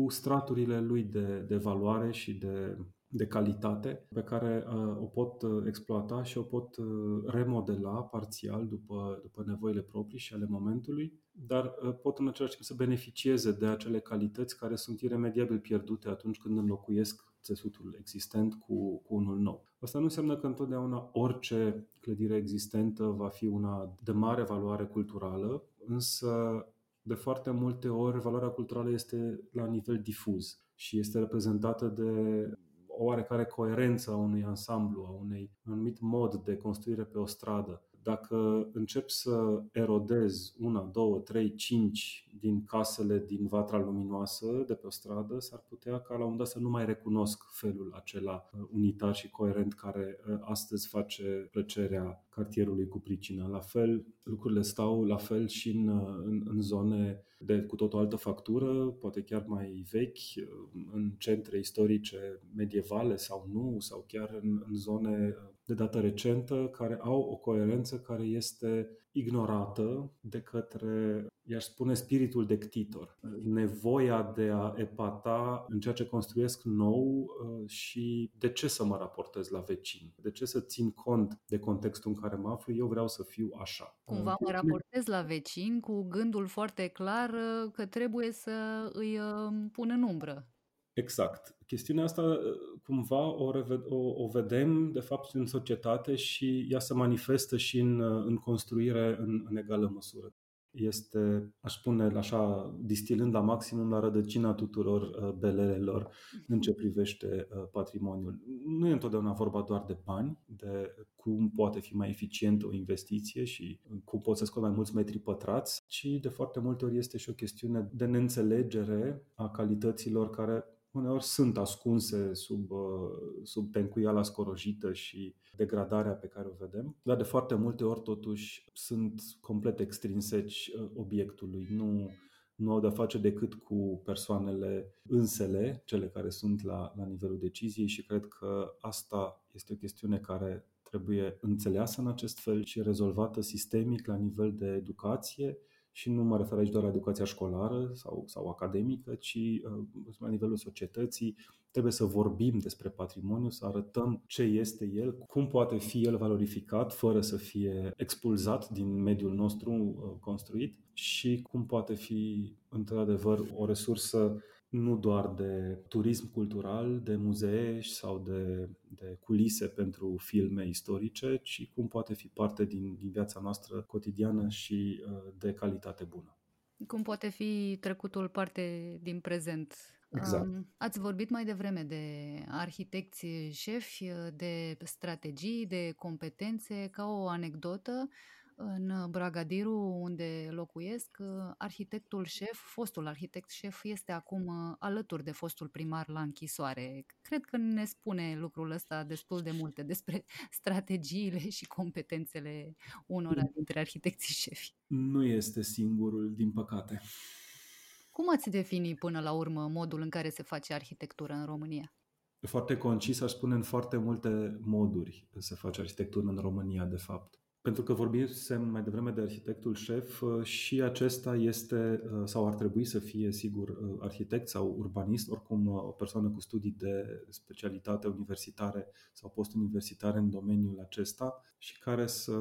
cu straturile lui de, de valoare și de de calitate pe care uh, o pot uh, exploata și o pot uh, remodela parțial după, după nevoile proprii și ale momentului, dar pot în același timp să beneficieze de acele calități care sunt iremediabil pierdute atunci când înlocuiesc țesutul existent cu, cu unul nou. Asta nu înseamnă că întotdeauna orice clădire existentă va fi una de mare valoare culturală, însă de foarte multe ori valoarea culturală este la nivel difuz și este reprezentată de o oarecare coerență a unui ansamblu, a unui anumit mod de construire pe o stradă. Dacă încep să erodez una, două, trei, cinci din casele din vatra luminoasă de pe o stradă, s-ar putea ca la un moment dat să nu mai recunosc felul acela uh, unitar și coerent care uh, astăzi face plăcerea cartierului cu pricină. La fel, lucrurile stau la fel și în, uh, în, în zone de cu tot o altă factură, poate chiar mai vechi, în centre istorice medievale sau nu, sau chiar în, în zone de dată recentă care au o coerență care este ignorată de către, i-aș spune, spiritul de ctitor. Nevoia de a epata în ceea ce construiesc nou uh, și de ce să mă raportez la vecini, de ce să țin cont de contextul în care mă aflu, eu vreau să fiu așa. Cumva mă raportez la vecini cu gândul foarte clar uh, că trebuie să îi uh, pun în umbră. Exact. Chestiunea asta cumva o, reved, o, o vedem de fapt în societate și ea se manifestă și în, în construire în, în egală măsură. Este, aș spune așa, distilând la maximum la rădăcina tuturor uh, belelelor în ce privește uh, patrimoniul. Nu e întotdeauna vorba doar de bani, de cum poate fi mai eficient o investiție și cum poți să scot mai mulți metri pătrați, ci de foarte multe ori este și o chestiune de neînțelegere a calităților care uneori sunt ascunse sub, uh, sub pencuiala scorojită și degradarea pe care o vedem, dar de foarte multe ori totuși sunt complet extrinseci uh, obiectului. Nu, nu au de-a face decât cu persoanele însele, cele care sunt la, la nivelul deciziei și cred că asta este o chestiune care trebuie înțeleasă în acest fel și rezolvată sistemic la nivel de educație și nu mă refer aici doar la educația școlară sau, sau academică, ci uh, la nivelul societății. Trebuie să vorbim despre patrimoniu, să arătăm ce este el, cum poate fi el valorificat fără să fie expulzat din mediul nostru uh, construit și cum poate fi într-adevăr o resursă nu doar de turism cultural, de muzee sau de, de culise pentru filme istorice, ci cum poate fi parte din, din viața noastră cotidiană și uh, de calitate bună. Cum poate fi trecutul parte din prezent? Exact. Um, ați vorbit mai devreme de arhitecți șefi, de strategii, de competențe. Ca o anecdotă, în Bragadiru, unde locuiesc, arhitectul șef, fostul arhitect șef, este acum uh, alături de fostul primar la închisoare. Cred că ne spune lucrul ăsta destul de multe despre <laughs> strategiile și competențele unora dintre arhitecții șefi. Nu este singurul, din păcate. Cum ați defini până la urmă modul în care se face arhitectură în România? Foarte concis, aș spune în foarte multe moduri se face arhitectură în România, de fapt. Pentru că vorbisem mai devreme de arhitectul șef uh, și acesta este uh, sau ar trebui să fie, sigur, uh, arhitect sau urbanist, oricum o persoană cu studii de specialitate universitare sau postuniversitare în domeniul acesta și care să,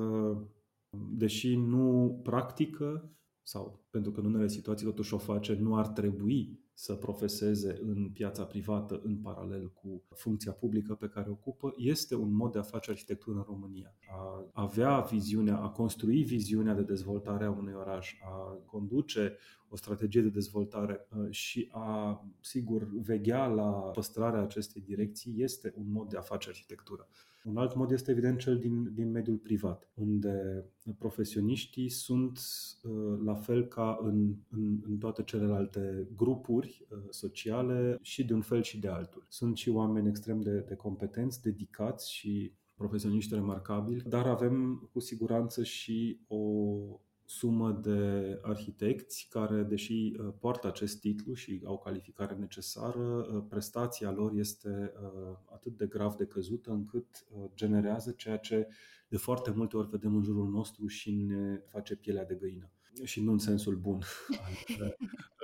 deși nu practică sau pentru că în unele situații totuși o face, nu ar trebui să profeseze în piața privată în paralel cu funcția publică pe care o ocupă, este un mod de a face arhitectură în România. A avea viziunea, a construi viziunea de dezvoltare a unui oraș, a conduce o strategie de dezvoltare uh, și a, sigur, veghea la păstrarea acestei direcții este un mod de a face arhitectură. Un alt mod este evident cel din, din mediul privat, unde profesioniștii sunt uh, la fel ca în, în, în toate celelalte grupuri uh, sociale și de un fel și de altul. Sunt și oameni extrem de, de competenți, dedicați și profesioniști remarcabili, dar avem cu siguranță și o sumă de arhitecți care, deși uh, poartă acest titlu și au calificare necesară, uh, prestația lor este uh, atât de grav de căzută încât generează ceea ce de foarte multe ori vedem în jurul nostru și ne face pielea de găină și nu în sensul bun <laughs> al,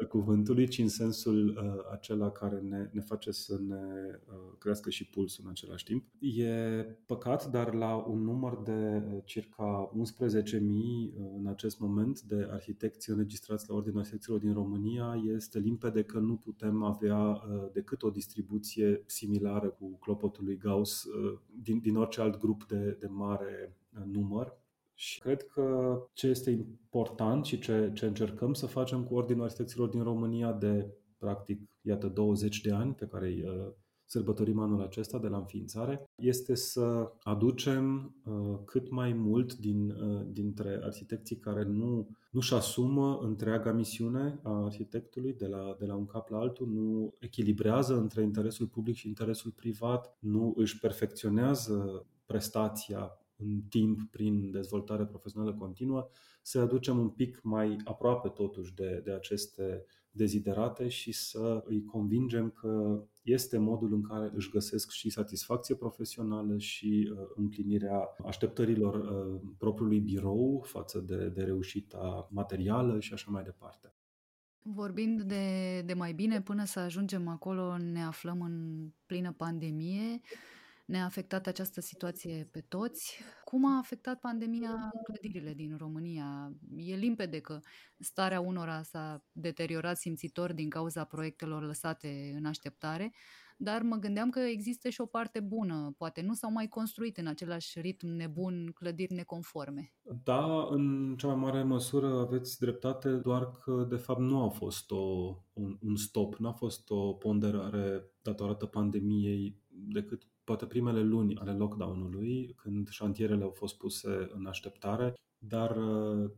al cuvântului, ci în sensul uh, acela care ne, ne face să ne uh, crească și pulsul în același timp. E păcat, dar la un număr de uh, circa 11.000 uh, în acest moment de arhitecți înregistrați la Ordinul Arhitecților din România, este limpede că nu putem avea uh, decât o distribuție similară cu clopotul lui Gauss uh, din, din orice alt grup de, de mare uh, număr și cred că ce este important și ce, ce încercăm să facem cu Ordinul Arhitecților din România de, practic, iată, 20 de ani pe care îi uh, sărbătorim anul acesta de la înființare, este să aducem uh, cât mai mult din, uh, dintre arhitecții care nu, nu-și asumă întreaga misiune a arhitectului de la, de la un cap la altul, nu echilibrează între interesul public și interesul privat, nu își perfecționează prestația în timp prin dezvoltare profesională continuă, să aducem un pic mai aproape totuși de, de aceste deziderate și să îi convingem că este modul în care își găsesc și satisfacție profesională și uh, împlinirea așteptărilor uh, propriului birou față de, de reușita materială și așa mai departe. Vorbind de, de mai bine, până să ajungem acolo, ne aflăm în plină pandemie. Ne-a afectat această situație pe toți. Cum a afectat pandemia clădirile din România? E limpede că starea unora s-a deteriorat simțitor din cauza proiectelor lăsate în așteptare, dar mă gândeam că există și o parte bună. Poate nu s-au mai construit în același ritm nebun clădiri neconforme. Da, în cea mai mare măsură aveți dreptate, doar că de fapt nu a fost o, un, un stop, nu a fost o ponderare datorată pandemiei decât poate primele luni ale lockdown-ului, când șantierele au fost puse în așteptare, dar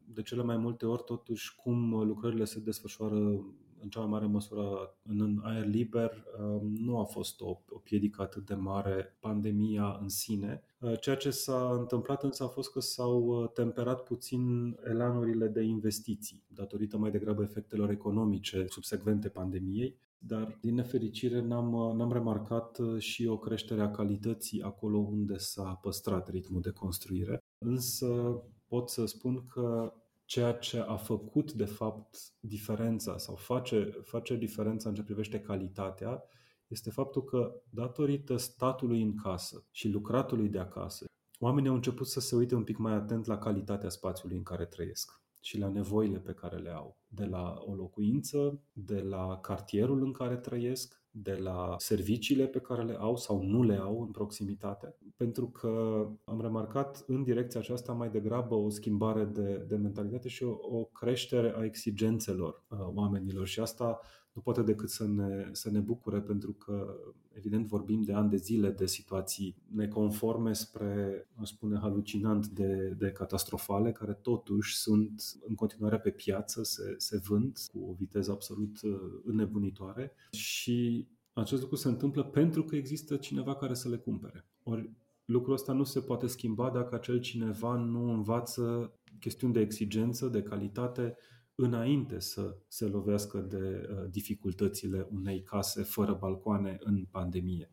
de cele mai multe ori, totuși, cum lucrările se desfășoară în cea mai mare măsură în aer liber, um, nu a fost o, o piedică atât de mare pandemia în sine. Uh, ceea ce s-a întâmplat însă a fost că s-au uh, temperat puțin elanurile de investiții, datorită mai degrabă efectelor economice subsecvente pandemiei. Dar, din nefericire, n-am, uh, n-am remarcat și o creștere a calității acolo unde s-a păstrat ritmul de construire. Însă pot să spun că ceea ce a făcut, de fapt, diferența sau face, face diferența în ce privește calitatea este faptul că, datorită statului în casă și lucratului de acasă, oamenii au început să se uite un pic mai atent la calitatea spațiului în care trăiesc și la nevoile pe care le au, de la o locuință, de la cartierul în care trăiesc, de la serviciile pe care le au sau nu le au în proximitate, pentru că am remarcat în direcția aceasta mai degrabă o schimbare de, de mentalitate și o, o creștere a exigențelor uh, oamenilor. Și asta nu poate decât să ne, să ne bucure pentru că, evident, vorbim de ani de zile de situații neconforme spre, aș spune, halucinant de, de catastrofale, care totuși sunt în continuare pe piață, se, se vând cu o viteză absolut uh, înnebunitoare și acest lucru se întâmplă pentru că există cineva care să le cumpere. Ori lucrul ăsta nu se poate schimba dacă acel cineva nu învață chestiuni de exigență, de calitate, înainte să se lovească de uh, dificultățile unei case fără balcoane în pandemie,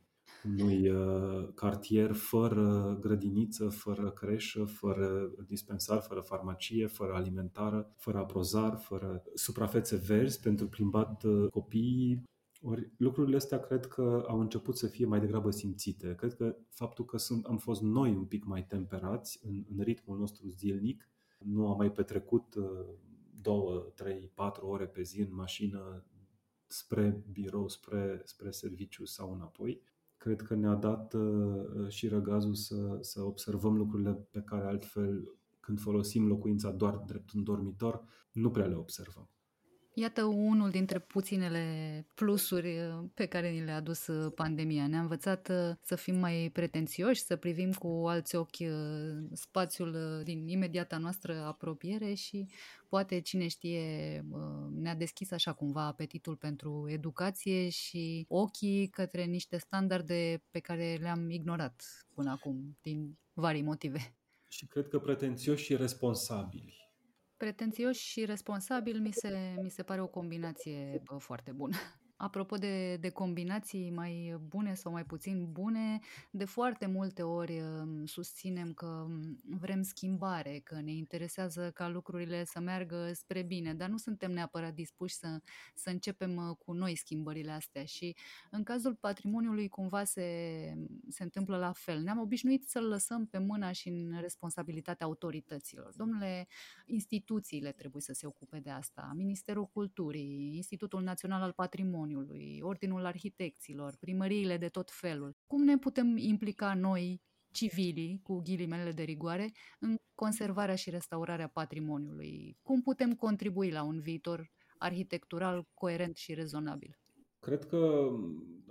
unui uh, cartier fără grădiniță, fără creșă, fără dispensar, fără farmacie, fără alimentară, fără aprozar, fără suprafețe verzi pentru plimbat uh, copiii. Ori lucrurile astea cred că au început să fie mai degrabă simțite. Cred că faptul că sunt, am fost noi un pic mai temperați în, în ritmul nostru zilnic, nu am mai petrecut două, trei, patru ore pe zi în mașină spre birou, spre, spre serviciu sau înapoi. Cred că ne-a dat uh, și răgazul să, să observăm lucrurile pe care altfel, când folosim locuința doar drept un dormitor, nu prea le observăm. Iată unul dintre puținele plusuri uh, pe care ni le-a adus uh, pandemia. Ne-a învățat uh, să fim mai pretențioși, să privim cu alți ochi spațiul din imediata noastră apropiere și poate, cine știe, ne-a deschis așa cumva apetitul pentru educație și ochii către niște standarde pe care le-am ignorat până acum, din vari motive. Și cred că pretențioși și responsabili pretențioși și responsabil mi se, mi se pare o combinație foarte bună. Apropo de, de combinații mai bune sau mai puțin bune, de foarte multe ori um, susținem că um, vrem schimbare, că ne interesează ca lucrurile să meargă spre bine, dar nu suntem neapărat dispuși să, să începem uh, cu noi schimbările astea și în cazul patrimoniului cumva se, se întâmplă la fel. Ne-am obișnuit să-l lăsăm pe mâna și în responsabilitatea autorităților. Domnule, instituțiile trebuie să se ocupe de asta, Ministerul Culturii, Institutul Național al Patrimoniului, Patrimoniului, Ordinul Arhitecților, primăriile de tot felul. Cum ne putem implica noi, civilii, cu ghilimele de rigoare, în conservarea și restaurarea patrimoniului? Cum putem contribui la un viitor arhitectural coerent și rezonabil? Cred că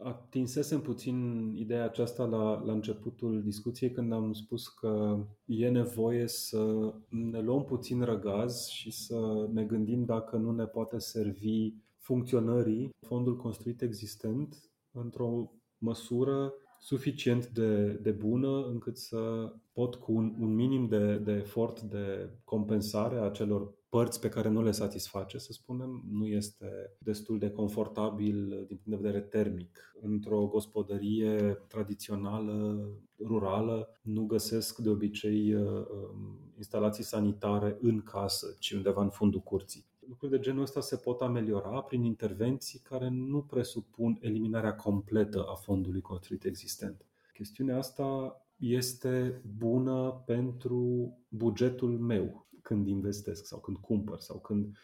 atinsesem puțin ideea aceasta la, la începutul discuției când am spus că e nevoie să ne luăm puțin răgaz și să ne gândim dacă nu ne poate servi funcționării fondul construit existent într-o măsură suficient de, de bună încât să pot cu un, un minim de, de efort de compensare a celor părți pe care nu le satisface, să spunem, nu este destul de confortabil din punct de vedere termic. Într-o gospodărie tradițională, rurală, nu găsesc de obicei uh, um, instalații sanitare în casă, ci undeva în fundul curții. Lucruri de genul ăsta se pot ameliora prin intervenții care nu presupun eliminarea completă a fondului construit existent. Chestiunea asta este bună pentru bugetul meu când investesc sau când cumpăr sau când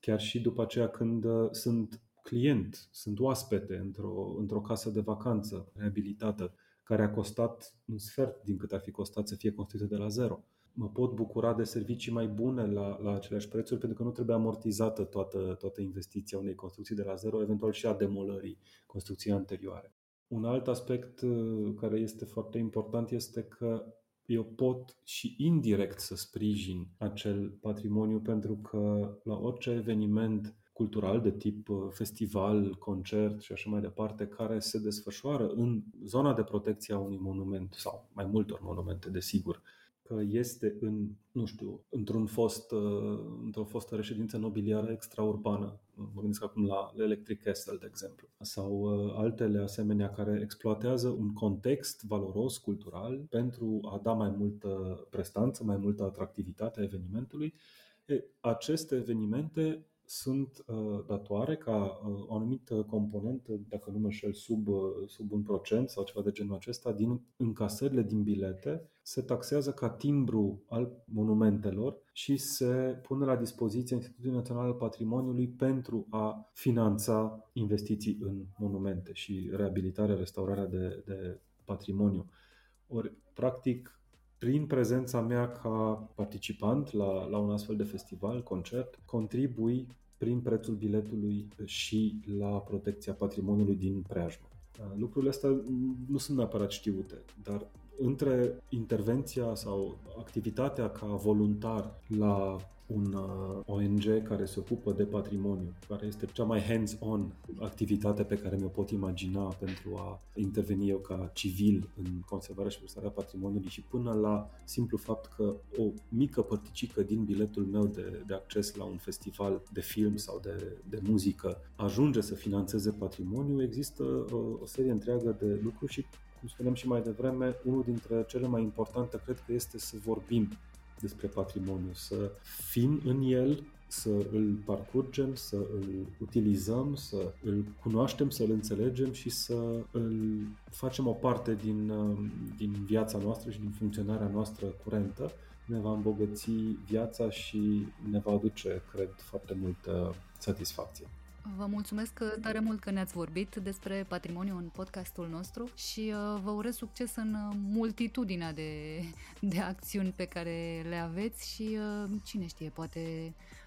chiar și după aceea când uh, sunt client, sunt oaspete într-o, într-o casă de vacanță reabilitată care a costat un sfert din cât ar fi costat să fie construită de la zero. Mă pot bucura de servicii mai bune la, la aceleași prețuri pentru că nu trebuie amortizată toată, toată investiția unei construcții de la zero, eventual și a demolării construcției anterioare. Un alt aspect uh, care este foarte important este că eu pot și indirect să sprijin acel patrimoniu pentru că la orice eveniment cultural de tip uh, festival, concert și așa mai departe, care se desfășoară în zona de protecție a unui monument sau mai multor monumente, desigur, că este în, nu știu, într-un fost, uh, într-o fostă reședință nobiliară extraurbană. Mă gândesc acum la Electric Castle, de exemplu, sau uh, altele asemenea care exploatează un context valoros, cultural, pentru a da mai multă prestanță, mai multă atractivitate a evenimentului. E, aceste evenimente sunt uh, datoare ca uh, o anumită componentă, dacă nu mă șel, sub, uh, sub un procent sau ceva de genul acesta, din încasările din bilete, se taxează ca timbru al monumentelor și se pune la dispoziția Institutului Național al Patrimoniului pentru a finanța investiții în monumente și reabilitarea, restaurarea de, de patrimoniu. Ori, practic, prin prezența mea ca participant la, la un astfel de festival, concert, contribui prin prețul biletului și la protecția patrimoniului din preajmă. Lucrurile astea nu sunt neapărat știute, dar între intervenția sau activitatea ca voluntar la un uh, ONG care se ocupă de patrimoniu, care este cea mai hands-on activitate pe care mi-o pot imagina pentru a interveni eu ca civil în conservarea și păstrarea patrimoniului și până la simplu fapt că o mică părticică din biletul meu de, de acces la un festival de film sau de, de muzică ajunge să financeze patrimoniu, există o, uh, o serie întreagă de lucruri și cum spuneam și mai devreme, unul dintre cele mai importante cred că este să vorbim despre patrimoniu, să fim în el, să îl parcurgem, să îl utilizăm, să îl cunoaștem, să îl înțelegem și să îl facem o parte din, um, din viața noastră și din funcționarea noastră curentă. Ne va îmbogăți viața și ne va aduce, cred, foarte multă satisfacție. Vă mulțumesc tare mult că ne-ați vorbit despre patrimoniu în podcastul nostru și uh, vă urez succes în uh, multitudinea de, de acțiuni pe care le aveți și uh, cine știe, poate Uh,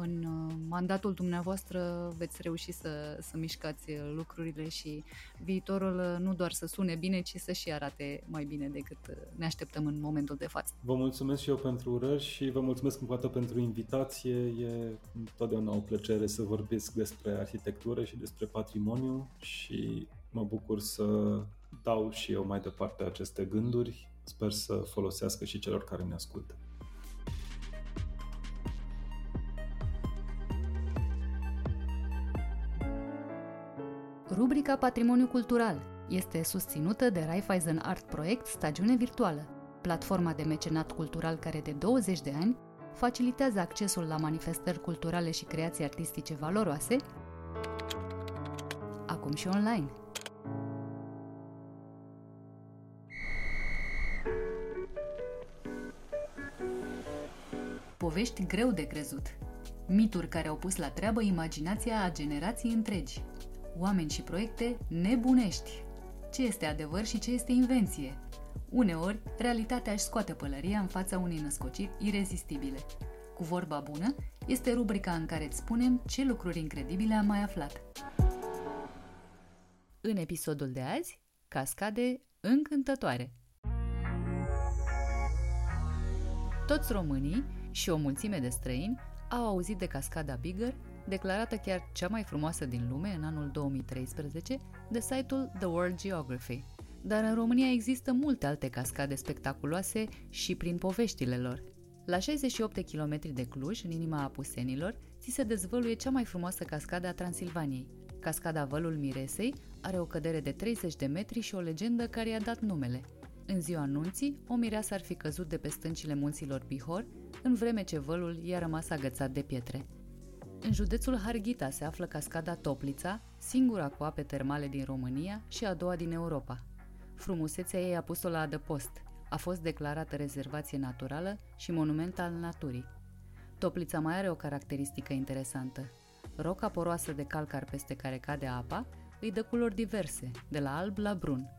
în uh, mandatul dumneavoastră veți reuși să, să mișcați lucrurile și viitorul uh, nu doar să sune bine, ci să și arate mai bine decât ne așteptăm în momentul de față. Vă mulțumesc și eu pentru urări și vă mulțumesc încă o dată pentru invitație. E întotdeauna o plăcere să vorbesc despre arhitectură și despre patrimoniu și mă bucur să dau și eu mai departe aceste gânduri. Sper să folosească și celor care ne ascultă. Rubrica Patrimoniu Cultural este susținută de Raiffeisen Art Project Stagiune Virtuală, platforma de mecenat cultural care de 20 de ani facilitează accesul la manifestări culturale și creații artistice valoroase, acum și online. Povești greu de crezut. Mituri care au pus la treabă imaginația a generații întregi oameni și proiecte nebunești. Ce este adevăr și ce este invenție? Uneori, realitatea își scoate pălăria în fața unei născociri irezistibile. Cu vorba bună, este rubrica în care îți spunem ce lucruri incredibile am mai aflat. În episodul de azi, cascade încântătoare. Toți românii și o mulțime de străini au auzit de cascada Bigger declarată chiar cea mai frumoasă din lume în anul 2013 de site-ul The World Geography. Dar în România există multe alte cascade spectaculoase și prin poveștile lor. La 68 de kilometri de Cluj, în inima Apusenilor, ți se dezvăluie cea mai frumoasă cascadă a Transilvaniei. Cascada Vălul Miresei are o cădere de 30 de metri și o legendă care i-a dat numele. În ziua anunții, o mireasă ar fi căzut de pe stâncile munților Bihor, în vreme ce vălul i-a rămas agățat de pietre. În județul Harghita se află cascada Toplița, singura cu ape termale din România și a doua din Europa. Frumusețea ei a pus-o la adăpost. A fost declarată rezervație naturală și monument al naturii. Toplița mai are o caracteristică interesantă. Roca poroasă de calcar peste care cade apa îi dă culori diverse, de la alb la brun.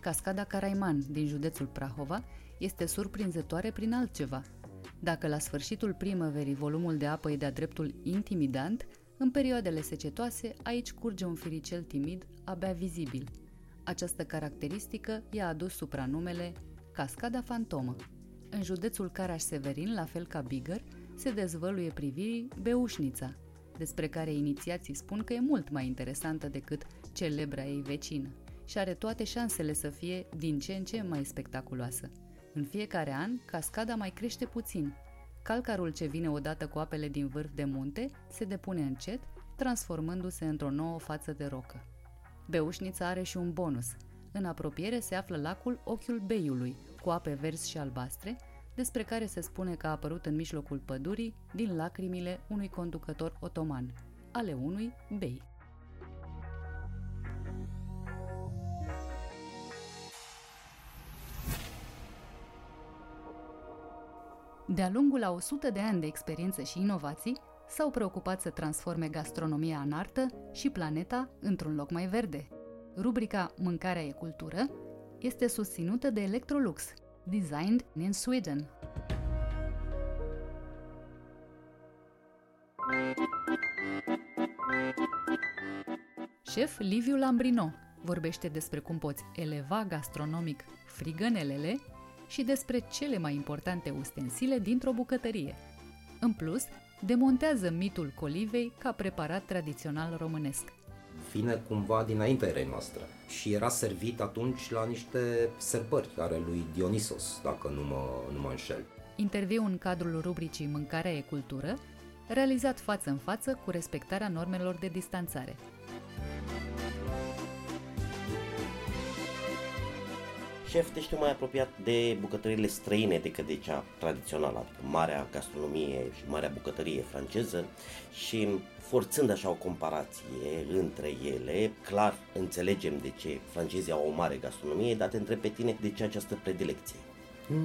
Cascada Caraiman din județul Prahova este surprinzătoare prin altceva. Dacă la sfârșitul primăverii volumul de apă e de-a dreptul intimidant, în perioadele secetoase aici curge un firicel timid, abia vizibil. Această caracteristică i-a adus supranumele Cascada Fantomă. În județul Caraș-Severin, la fel ca Bigăr, se dezvăluie privirii Beușnița, despre care inițiații spun că e mult mai interesantă decât celebra ei vecină și are toate șansele să fie din ce în ce mai spectaculoasă. În fiecare an, cascada mai crește puțin. Calcarul ce vine odată cu apele din vârf de munte se depune încet, transformându-se într-o nouă față de rocă. Beușnița are și un bonus. În apropiere se află lacul Ochiul Beiului, cu ape verzi și albastre, despre care se spune că a apărut în mijlocul pădurii din lacrimile unui conducător otoman, ale unui bei. De-a lungul a 100 de ani de experiență și inovații, s-au preocupat să transforme gastronomia în artă și planeta într-un loc mai verde. Rubrica Mâncarea e cultură este susținută de Electrolux, designed in Sweden. Șef Liviu Lambrino vorbește despre cum poți eleva gastronomic frigănelele și despre cele mai importante ustensile dintr-o bucătărie. În plus, demontează mitul colivei ca preparat tradițional românesc. Vine cumva dinaintea erei noastre și era servit atunci la niște sărbări ale lui Dionisos, dacă nu mă, nu mă înșel. Interviu în cadrul rubricii Mâncarea e cultură, realizat față în față cu respectarea normelor de distanțare. Șef, te știu mai apropiat de bucătările străine decât de cea tradițională, adică marea gastronomie și marea bucătărie franceză și forțând așa o comparație între ele, clar înțelegem de ce francezii au o mare gastronomie, dar te întreb pe tine de ce această predilecție.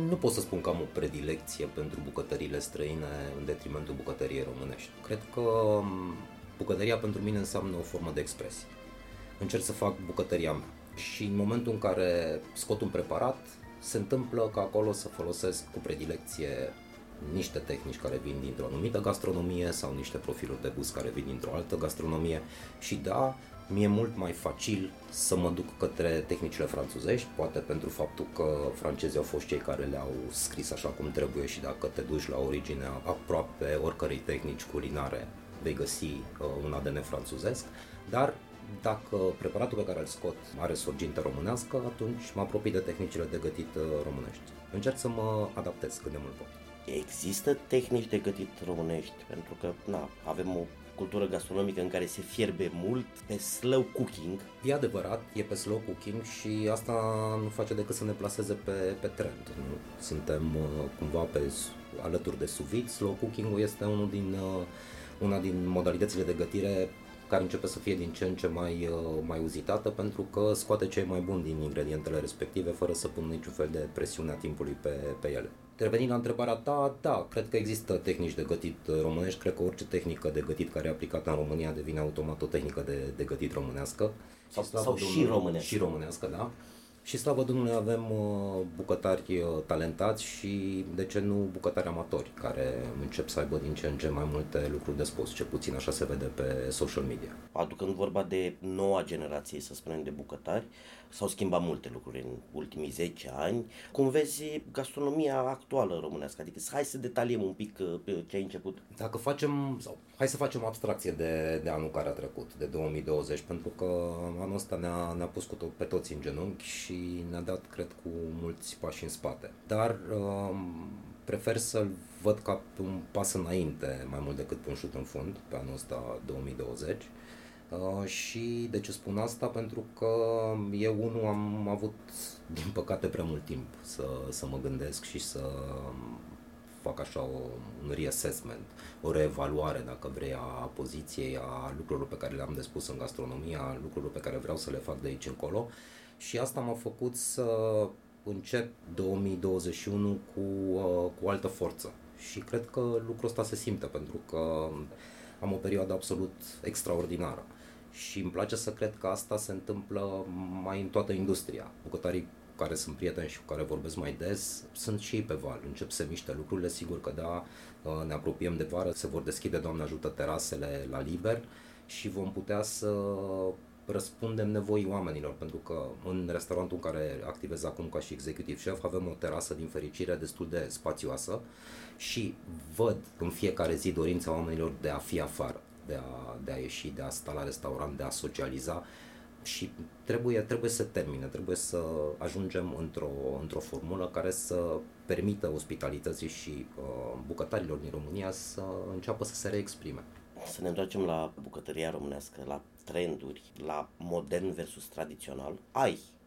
Nu pot să spun că am o predilecție pentru bucătările străine în detrimentul bucătăriei românești. Cred că bucătăria pentru mine înseamnă o formă de expresie. Încerc să fac bucătăria mea și în momentul în care scot un preparat, se întâmplă că acolo să folosesc cu predilecție niște tehnici care vin dintr-o anumită gastronomie sau niște profiluri de gust care vin dintr-o altă gastronomie. Și da, mi-e mult mai facil să mă duc către tehnicile franțuzești, poate pentru faptul că francezii au fost cei care le-au scris așa cum trebuie și dacă te duci la originea aproape oricărei tehnici culinare vei găsi uh, un ADN franțuzesc, dar dacă preparatul pe care îl scot are sorgintă românească, atunci mă apropii de tehnicile de gătit uh, românești. Încerc să mă adaptez cât de mult pot. Există tehnici de gătit românești? Pentru că na, avem o cultură gastronomică în care se fierbe mult pe slow cooking. E adevărat, e pe slow cooking și asta nu face decât să ne plaseze pe, pe trend. Nu? Suntem uh, cumva pe alături de sous Slow cooking este unul din, uh, una din modalitățile de gătire care începe să fie din ce în ce mai, uh, mai uzitată pentru că scoate cei mai buni din ingredientele respective fără să pună niciun fel de presiune a timpului pe, pe ele. Revenind la întrebarea ta, da, cred că există tehnici de gătit românești, cred că orice tehnică de gătit care e aplicată în România devine automat o tehnică de, de gătit românească. Sau, sau și românească. Și românească, da. Și slavă Domnului avem uh, bucătari uh, talentați și de ce nu bucătari amatori care încep să aibă din ce în ce mai multe lucruri de spus, cel puțin așa se vede pe social media. Aducând vorba de noua generație, să spunem, de bucătari, s-au schimbat multe lucruri în ultimii 10 ani. Cum vezi gastronomia actuală românească? Adică hai să detaliem un pic uh, pe ce ai început. Dacă facem, sau hai să facem abstracție de, de anul care a trecut, de 2020, pentru că anul ăsta ne-a, ne-a pus cu tot, pe toți în genunchi și ne-a dat, cred, cu mulți pași în spate. Dar um, prefer să-l văd ca un pas înainte mai mult decât un șut în fund pe anul ăsta 2020. Uh, și de ce spun asta? Pentru că eu unul am avut, din păcate, prea mult timp să, să mă gândesc și să fac așa o, un reassessment, o reevaluare, dacă vrei, a poziției, a lucrurilor pe care le-am de spus în gastronomie, a lucrurilor pe care vreau să le fac de aici încolo. Și asta m-a făcut să încep 2021 cu, uh, cu altă forță. Și cred că lucrul ăsta se simte pentru că am o perioadă absolut extraordinară. Și îmi place să cred că asta se întâmplă mai în toată industria. Bucătarii care sunt prieteni și cu care vorbesc mai des, sunt și ei pe val. Încep să miște lucrurile, sigur că da, uh, ne apropiem de vară, se vor deschide, Doamne ajută, terasele la liber și vom putea să răspundem nevoii oamenilor, pentru că în restaurantul în care activez acum ca și executive chef avem o terasă din fericire destul de spațioasă și văd în fiecare zi dorința oamenilor de a fi afară, de a, de a ieși, de a sta la restaurant, de a socializa și trebuie, trebuie să termine, trebuie să ajungem într-o, într-o formulă care să permită ospitalității și uh, bucătarilor din România să înceapă să se reexprime. Să ne întoarcem la bucătăria românească, la trenduri, la modern versus tradițional. Ai în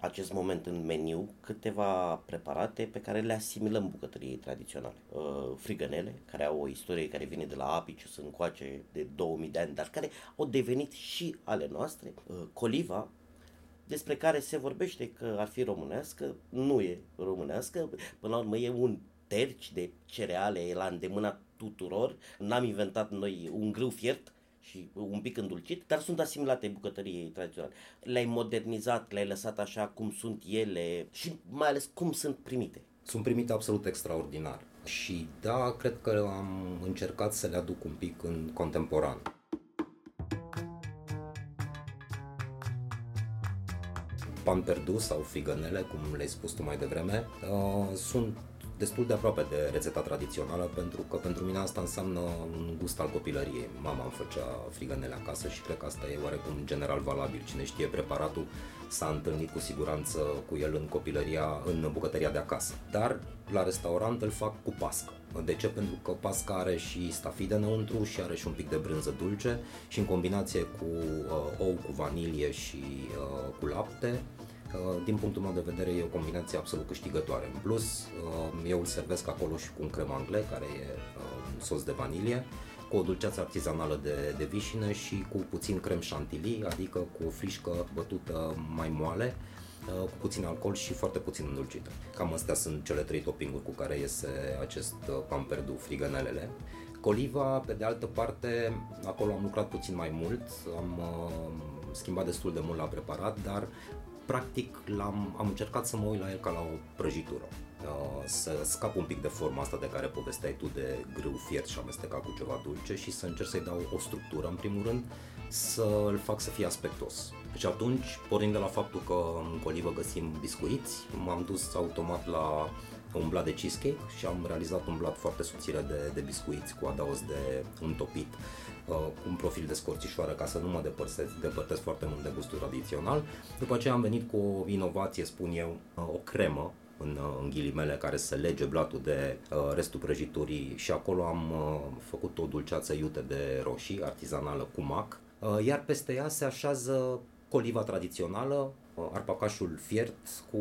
acest moment în meniu câteva preparate pe care le asimilăm bucătăriei tradiționale. Uh, frigănele, care au o istorie care vine de la Apicius încoace de 2000 de ani, dar care au devenit și ale noastre. Uh, coliva, despre care se vorbește că ar fi românească, nu e românească, până la urmă e un terci de cereale, e la îndemâna tuturor, n-am inventat noi un grâu fiert, și un pic îndulcit, dar sunt asimilate bucătăriei tradiționale. Le-ai modernizat, le-ai lăsat așa cum sunt ele și mai ales cum sunt primite. Sunt primite absolut extraordinar. Și da, cred că am încercat să le aduc un pic în contemporan. pan perdu sau figănele, cum le-ai spus tu mai devreme, uh, sunt destul de aproape de rețeta tradițională pentru că pentru mine asta înseamnă un gust al copilăriei. Mama îmi făcea frigănele acasă și cred că asta e oarecum general valabil. Cine știe preparatul s-a întâlnit cu siguranță cu el în copilăria, în bucătăria de acasă. Dar la restaurant îl fac cu pască. De ce? Pentru că pasca are și stafide înăuntru și are și un pic de brânză dulce și în combinație cu uh, ou cu vanilie și uh, cu lapte din punctul meu de vedere e o combinație absolut câștigătoare. În plus, uh, eu îl servesc acolo și cu un crem anglais, care e uh, un sos de vanilie, cu o dulceață artizanală de, de vișine și cu puțin crem chantilly, adică cu o frișcă bătută mai moale, uh, cu puțin alcool și foarte puțin îndulcită. Cam astea sunt cele trei toppinguri cu care iese acest pamperdu frigănelele. Coliva, pe de altă parte, acolo am lucrat puțin mai mult, am uh, schimbat destul de mult la preparat, dar practic l-am, am încercat să mă uit la el ca la o prăjitură. Uh, să scap un pic de forma asta de care povesteai tu de grâu fiert și amestecat cu ceva dulce și să încerc să-i dau o structură în primul rând, să îl fac să fie aspectos. Și atunci, pornind de la faptul că în colivă găsim biscuiți, m-am dus automat la un blat de cheesecake și am realizat un blat foarte subțire de, de biscuiți cu adaos de un topit uh, cu un profil de scorțișoară ca să nu mă depărtez, depărtez foarte mult de gustul tradițional. După aceea am venit cu o inovație, spun eu, uh, o cremă în, uh, în ghilimele care să lege blatul de uh, restul prăjiturii și acolo am uh, făcut o dulceață iute de roșii artizanală cu mac, uh, iar peste ea se așează coliva tradițională, arpacașul fiert cu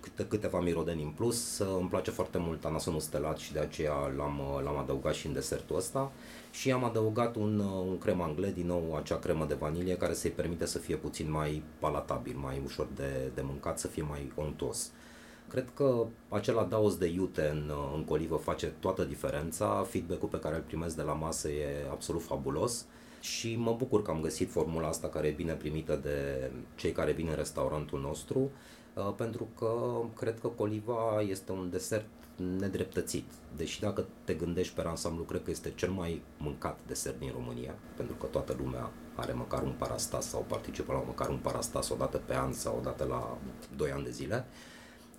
câte, câteva mirodeni în plus. Îmi place foarte mult anasonul stelat și de aceea l-am, l-am adăugat și în desertul ăsta. Și am adăugat un, un crem anglais, din nou acea cremă de vanilie care să-i permite să fie puțin mai palatabil, mai ușor de, de mâncat, să fie mai ontos. Cred că acela daos de iute în, în colivă face toată diferența, feedback-ul pe care îl primesc de la masă e absolut fabulos și mă bucur că am găsit formula asta care e bine primită de cei care vin în restaurantul nostru, uh, pentru că cred că coliva este un desert nedreptățit. Deși dacă te gândești pe ansamblu, cred că este cel mai mâncat desert din România, pentru că toată lumea are măcar un parastas sau participă la măcar un parastas o dată pe an sau o dată la 2 ani de zile.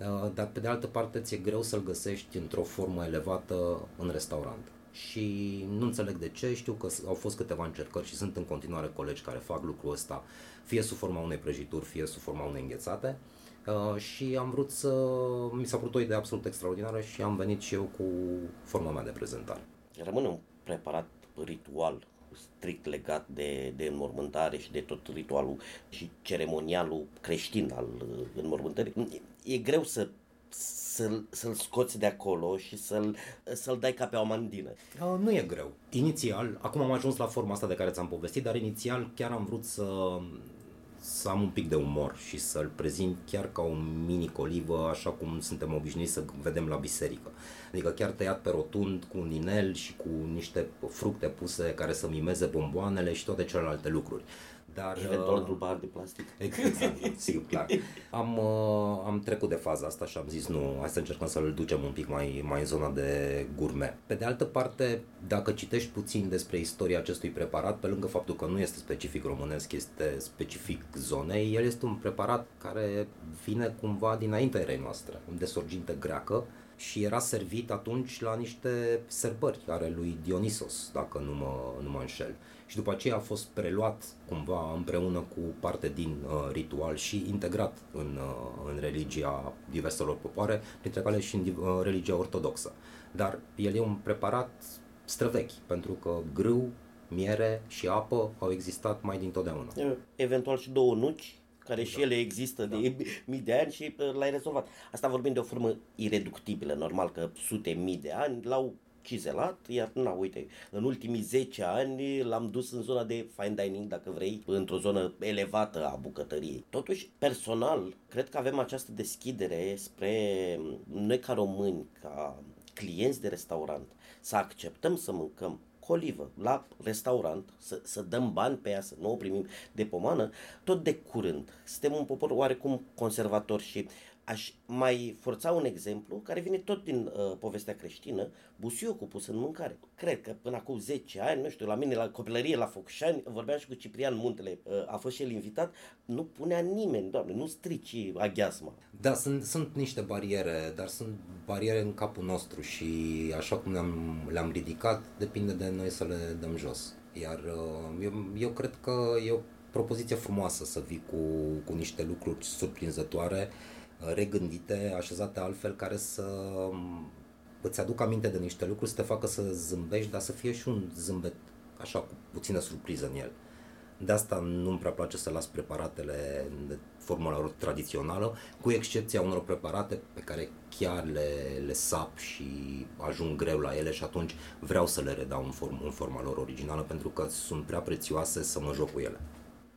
Uh, dar pe de altă parte ți-e greu să-l găsești într-o formă elevată în restaurant și nu înțeleg de ce, știu că au fost câteva încercări și sunt în continuare colegi care fac lucrul ăsta, fie sub forma unei prăjituri, fie sub forma unei înghețate. Uh, și am vrut să... mi s-a părut o idee absolut extraordinară și am venit și eu cu forma mea de prezentare. Rămâne un preparat ritual strict legat de, de înmormântare și de tot ritualul și ceremonialul creștin al înmormântării. E greu să să-l, să-l scoți de acolo și să-l, să-l dai ca pe o amandină. Uh, nu e greu. Inițial, acum am ajuns la forma asta de care ți-am povestit, dar inițial chiar am vrut să, să am un pic de umor și să-l prezint chiar ca o mini colivă, așa cum suntem obișnuiți să vedem la biserică. Adică chiar tăiat pe rotund cu un inel și cu niște fructe puse care să mimeze bomboanele și toate celelalte lucruri. Dar, Eventual într-un pahar de plastic. <laughs> Exact, sigur, clar. Am, uh, am trecut de faza asta și am zis nu, hai să încercăm să-l ducem un pic mai, mai în zona de gourmet. Pe de altă parte, dacă citești puțin despre istoria acestui preparat, pe lângă faptul că nu este specific românesc, este specific zonei, el este un preparat care vine cumva dinaintea erei noastre, de sorginte greacă, și era servit atunci la niște sărbări ale lui Dionisos, dacă nu mă, nu mă înșel și după aceea a fost preluat cumva împreună cu parte din uh, ritual și integrat în, uh, în religia diverselor popoare, printre care și în uh, religia ortodoxă. Dar el e un preparat străvechi, pentru că grâu, miere și apă au existat mai din totdeauna. Eventual și două nuci care da. și ele există da. de <laughs> mii de ani și uh, l-ai rezolvat. Asta vorbim de o formă ireductibilă, normal că sute mii de ani l-au cizelat, iar na, uite, în ultimii 10 ani l-am dus în zona de fine dining, dacă vrei, într-o zonă elevată a bucătăriei. Totuși, personal, cred că avem această deschidere spre noi ca români, ca clienți de restaurant, să acceptăm să mâncăm colivă la restaurant, să, să dăm bani pe ea, să nu o primim de pomană, tot de curând. Suntem un popor oarecum conservator și aș mai forța un exemplu care vine tot din uh, povestea creștină, busiocul pus în mâncare. Cred că până acum 10 ani, nu știu, la mine la copilărie, la Focșani, vorbeam și cu Ciprian Muntele, uh, a fost și el invitat, nu punea nimeni, doamne, nu strici aghiasma. Da, sunt, sunt niște bariere, dar sunt bariere în capul nostru și așa cum le-am, le-am ridicat, depinde de noi să le dăm jos. Iar uh, eu, eu cred că e o propoziție frumoasă să vii cu, cu niște lucruri surprinzătoare regândite, așezate altfel, care să mm, îți aduc aminte de niște lucruri, să te facă să zâmbești, dar să fie și un zâmbet așa cu puțină surpriză în el. De asta nu-mi prea place să las preparatele de formula lor tradițională, cu excepția unor preparate pe care chiar le, le sap și ajung greu la ele și atunci vreau să le redau în, form, în forma lor originală pentru că sunt prea prețioase să mă joc cu ele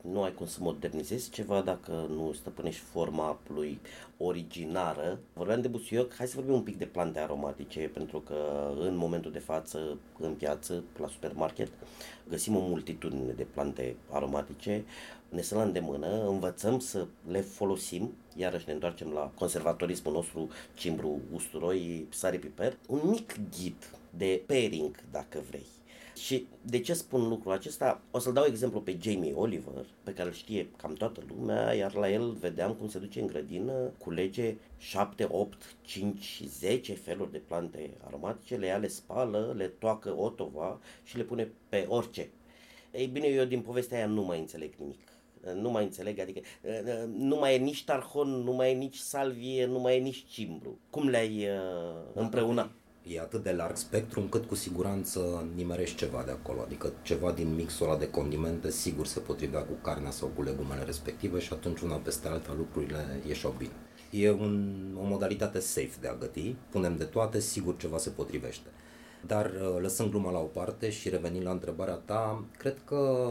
nu ai cum să modernizezi ceva dacă nu stăpânești forma lui originară. Vorbeam de busuioc, hai să vorbim un pic de plante aromatice, pentru că în momentul de față, în piață, la supermarket, găsim o multitudine de plante aromatice, ne sunt la îndemână, învățăm să le folosim, iarăși ne întoarcem la conservatorismul nostru, cimbru, usturoi, sare, piper, un mic ghid de pairing, dacă vrei și de ce spun lucrul acesta? O să-l dau exemplu pe Jamie Oliver, pe care îl știe cam toată lumea, iar la el vedeam cum se duce în grădină, culege 7, 8, 5, 10 feluri de plante aromatice, le ia, le spală, le toacă otova și le pune pe orice. Ei bine, eu din povestea aia nu mai înțeleg nimic nu mai înțeleg, adică nu mai e nici tarhon, nu mai e nici salvie, nu mai e nici cimbru. Cum le-ai uh, împreunat? E atât de larg spectru încât cu siguranță nimerești ceva de acolo, adică ceva din mixul ăla de condimente sigur se potrivea cu carnea sau cu legumele respective și atunci una peste alta lucrurile ieșau bine. E un, o modalitate safe de a găti, punem de toate, sigur ceva se potrivește. Dar uh, lăsând gluma la o parte și revenind la întrebarea ta, cred că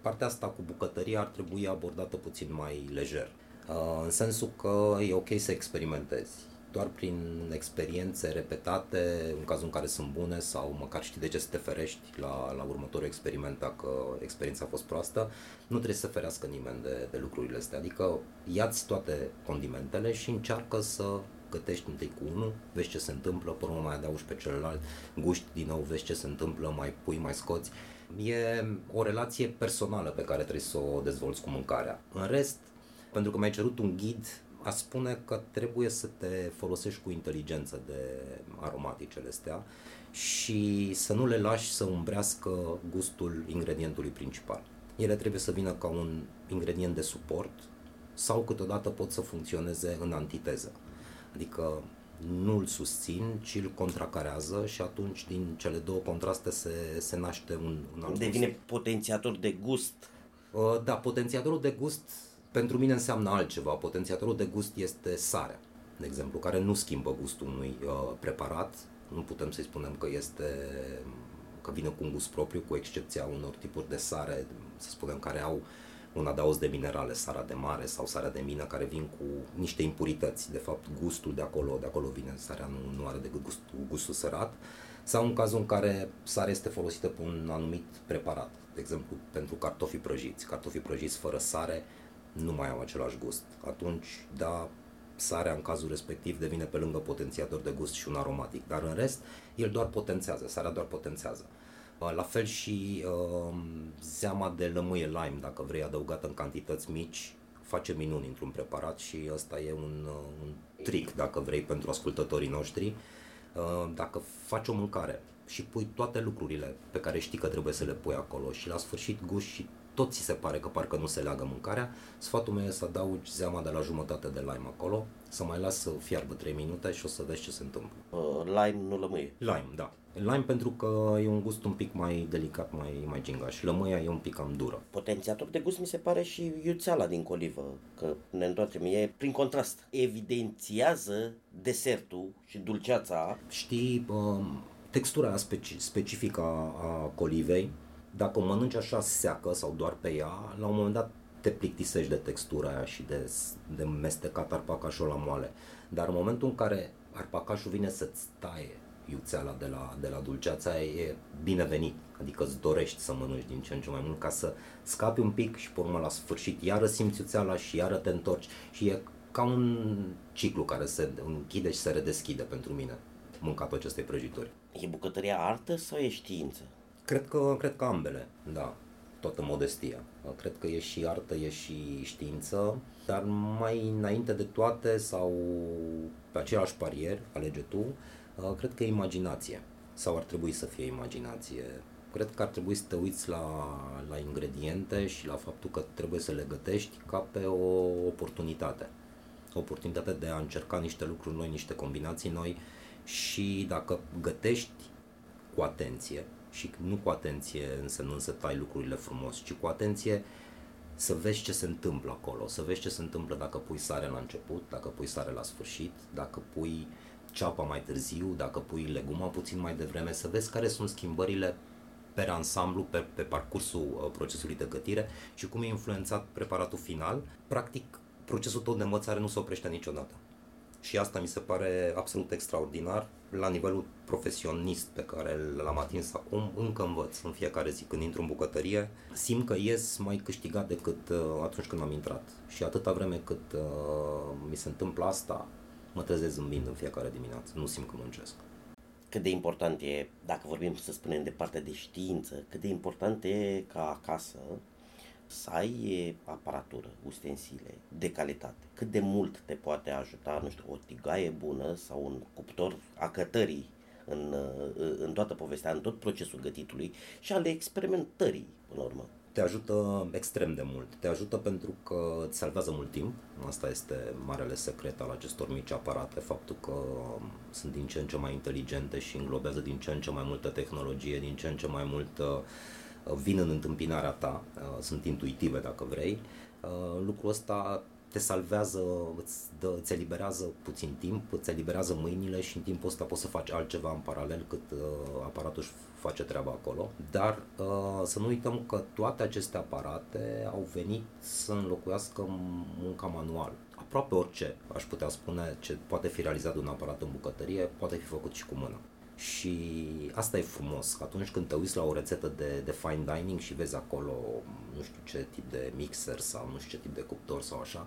partea asta cu bucătăria ar trebui abordată puțin mai lejer. Uh, în sensul că e ok să experimentezi doar prin experiențe repetate, în cazul în care sunt bune sau măcar știi de ce să te ferești la, la următorul experiment dacă experiența a fost proastă, nu trebuie să ferească nimeni de, de lucrurile astea. Adică ia-ți toate condimentele și încearcă să gătești întâi cu unul, vezi ce se întâmplă, pe urmă mai adaugi pe celălalt, guști din nou, vezi ce se întâmplă, mai pui, mai scoți. E o relație personală pe care trebuie să o dezvolți cu mâncarea. În rest, pentru că mi-ai cerut un ghid, A spune că trebuie să te folosești cu inteligență de aromaticele astea și să nu le lași să umbrească gustul ingredientului principal. Ele trebuie să vină ca un ingredient de suport sau câteodată pot să funcționeze în antiteză. Adică nu îl susțin, ci îl contracarează și atunci din cele două contraste se, se naște un, un alt Devine gust. potențiator de gust. Uh, Da, potențiatorul de gust pentru mine înseamnă altceva. Potențiatorul de gust este sarea, de exemplu, care nu schimbă gustul unui uh, preparat. Nu putem să-i spunem că este că vine cu un gust propriu, cu excepția unor tipuri de sare, să spunem, care au un adaos de minerale, sarea de mare sau sarea de mină, care vin cu niște impurități. De fapt, gustul de acolo, de acolo vine, sarea nu, nu are decât gustul, gustul sărat. Sau în cazul în care sarea este folosită pe un anumit preparat. De exemplu, pentru cartofii prăjiți. Cartofii prăjiți fără sare nu mai au același gust. Atunci, da, sarea în cazul respectiv devine pe lângă potențiator de gust și un aromatic. Dar în rest, el doar potențează, sarea doar potențează. Uh, La fel și uh, zeama de lămâie lime, dacă vrei adăugată în cantități mici, face minuni într-un preparat și ăsta e un, uh, un trick, dacă vrei, pentru ascultătorii noștri. Uh, Dacă faci o mâncare și pui toate lucrurile pe care știi că trebuie să le pui acolo și la sfârșit gust și tot ți se pare că parcă nu se leagă mâncarea, sfatul meu e să adaugi zeama de la jumătate de lime acolo, să mai las să fiarbă 3 minute și o să vezi ce se întâmplă. Uh, Lime nu lămâie. Lime, da. Lime pentru că e un gust un pic mai delicat, mai, mai gingaș. Lămâia e un pic cam dură. Potențiator de gust mi se pare și iuțeala din colivă, că ne întoarcem, e prin contrast. Evidențiază desertul și dulceața. Știi, um, textura speci- specifică a, a colivei, dacă o mănânci așa seacă sau doar pe ea, la un moment dat te plictisești de textura aia și de, de mestecat arpacașul la moale. Dar în momentul în care arpacașul vine să-ți taie iuțeala de la, de la dulceața aia, e binevenit. Adică îți dorești să mănânci din ce în ce mai mult ca să scapi un pic și pe urmă la sfârșit iară simți iuțeala și iară te întorci și e ca un ciclu care se închide și se redeschide pentru mine mâncatul acestei prăjituri. E bucătăria artă sau e știință? Cred că, cred că ambele, da, toată modestia. Cred că e și artă, e și știință, dar mai înainte de toate sau pe același parier, alege tu, cred că e imaginație sau ar trebui să fie imaginație. Cred că ar trebui să te uiți la, la ingrediente și la faptul că trebuie să le gătești ca pe o oportunitate. O oportunitate de a încerca niște lucruri noi, niște combinații noi și dacă gătești cu atenție, și nu cu atenție însemnând să tai lucrurile frumos, ci cu atenție să vezi ce se întâmplă acolo, să vezi ce se întâmplă dacă pui sare la început, dacă pui sare la sfârșit, dacă pui ceapa mai târziu, dacă pui leguma puțin mai devreme, să vezi care sunt schimbările pe ansamblu, pe, pe parcursul uh, procesului de gătire și cum e influențat preparatul final. Practic, procesul tău de învățare nu se oprește niciodată. Și asta mi se pare absolut extraordinar la nivelul profesionist pe care l-am atins acum, încă învăț în fiecare zi când intru în bucătărie, simt că ies mai câștigat decât uh, atunci când am intrat. Și atâta vreme cât uh, mi se întâmplă asta, mă trezesc zâmbind în fiecare dimineață, nu simt că muncesc. Cât de important e, dacă vorbim să spunem de partea de știință, cât de important e ca acasă să ai aparatură, ustensile de calitate. Cât de mult te poate ajuta, nu știu, o tigaie bună sau un cuptor a cătării în, în toată povestea, în tot procesul gătitului și ale experimentării, până la urmă. Te ajută extrem de mult. Te ajută pentru că îți salvează mult timp. Asta este marele secret al acestor mici aparate, faptul că sunt din ce în ce mai inteligente și înglobează din ce în ce mai multă tehnologie, din ce în ce mai mult vin în întâmpinarea ta, sunt intuitive dacă vrei. Lucrul ăsta te salvează, îți, dă, îți eliberează puțin timp, îți eliberează mâinile și în timpul ăsta poți să faci altceva în paralel cât uh, aparatul își face treaba acolo. Dar uh, să nu uităm că toate aceste aparate au venit să înlocuiască munca manual. Aproape orice, aș putea spune, ce poate fi realizat de un aparat în bucătărie, poate fi făcut și cu mână. Și asta e frumos, că atunci când te uiți la o rețetă de, de fine dining și vezi acolo nu știu ce tip de mixer sau nu știu ce tip de cuptor sau așa,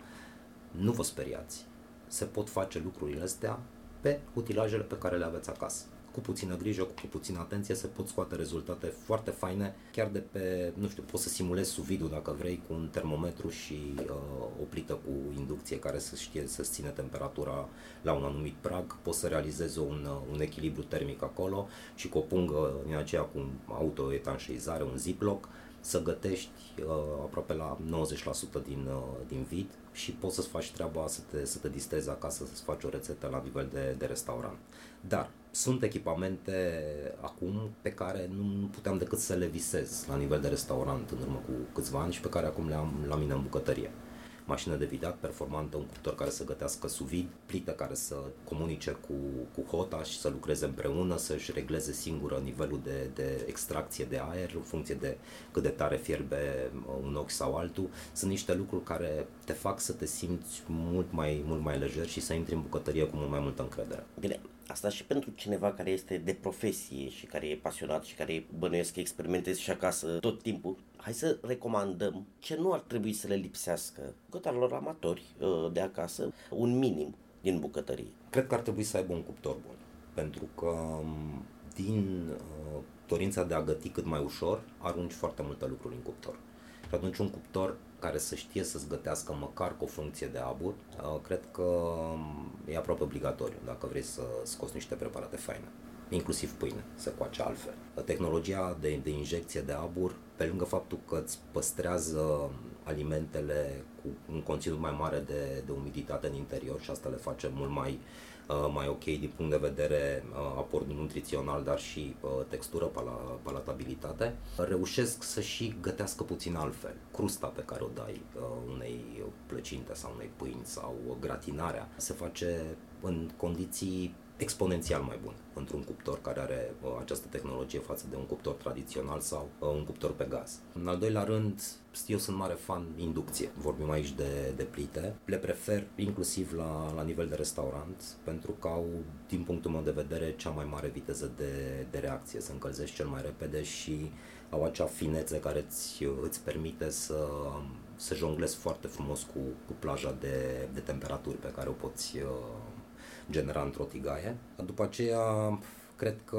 nu vă speriați. Se pot face lucrurile astea pe utilajele pe care le aveți acasă. Cu puțină grijă, cu puțină atenție, se pot scoate rezultate foarte faine, chiar de pe, nu știu, poți să simulezi suvidul dacă vrei cu un termometru și uh, o plită cu inducție care să știe să ține temperatura la un anumit prag, poți să realizezi un, uh, un echilibru termic acolo și cu o pungă din aceea cu autoetanșeizare, un ziploc, să gătești uh, aproape la 90% din, uh, din vid și poți să-ți faci treaba să te, să te distrezi acasă, să-ți faci o rețetă la nivel de, de restaurant. Dar sunt echipamente acum pe care nu puteam decât să le visez la nivel de restaurant în urmă cu câțiva ani și pe care acum le am la mine în bucătărie mașină de vidat performantă, un cuptor care să gătească sous vide, plită care să comunice cu, cu hota și să lucreze împreună, să-și regleze singură nivelul de, de extracție de aer în funcție de cât de tare fierbe uh, un ochi sau altul. Sunt niște lucruri care te fac să te simți mult mai, mult mai lejer și să intri în bucătărie cu mult mai multă încredere. Bine, Asta și pentru cineva care este de profesie și care e pasionat și care bănuiesc că experimentezi și acasă tot timpul, hai să recomandăm ce nu ar trebui să le lipsească bucătarilor amatori uh, de acasă, un minim din bucătărie. Cred că ar trebui să aibă un cuptor bun, pentru că um, din uh, dorința de a găti cât mai ușor, arunci foarte multe lucruri în cuptor. Și atunci un cuptor care să știe să-ți gătească măcar cu o funcție de abur, uh, cred că um, e aproape obligatoriu dacă vrei să scoți niște preparate faine inclusiv pâine, se coace altfel. Tehnologia de, de injecție de abur, pe lângă faptul că îți păstrează alimentele cu un conținut mai mare de, de umiditate în interior și asta le face mult mai Uh, mai ok din punct de vedere uh, aport nutrițional, dar și uh, textură, palatabilitate, reușesc să și gătească puțin altfel. Crusta pe care o dai unei plăcinte sau unei pâini sau gratinarea se face în condiții exponențial mai bun într-un cuptor care are uh, această tehnologie față de un cuptor tradițional sau uh, un cuptor pe gaz. În al doilea rând, eu sunt mare fan inducție. Vorbim aici de, de plite. Le prefer inclusiv la, la nivel de restaurant pentru că au, din punctul meu de vedere, cea mai mare viteză de, de reacție. Se încălzesc cel mai repede și au acea finețe care îți, îți permite să, să jonglezi foarte frumos cu, cu plaja de, de temperaturi pe care o poți uh, genera într-o tigaie. După aceea, cred că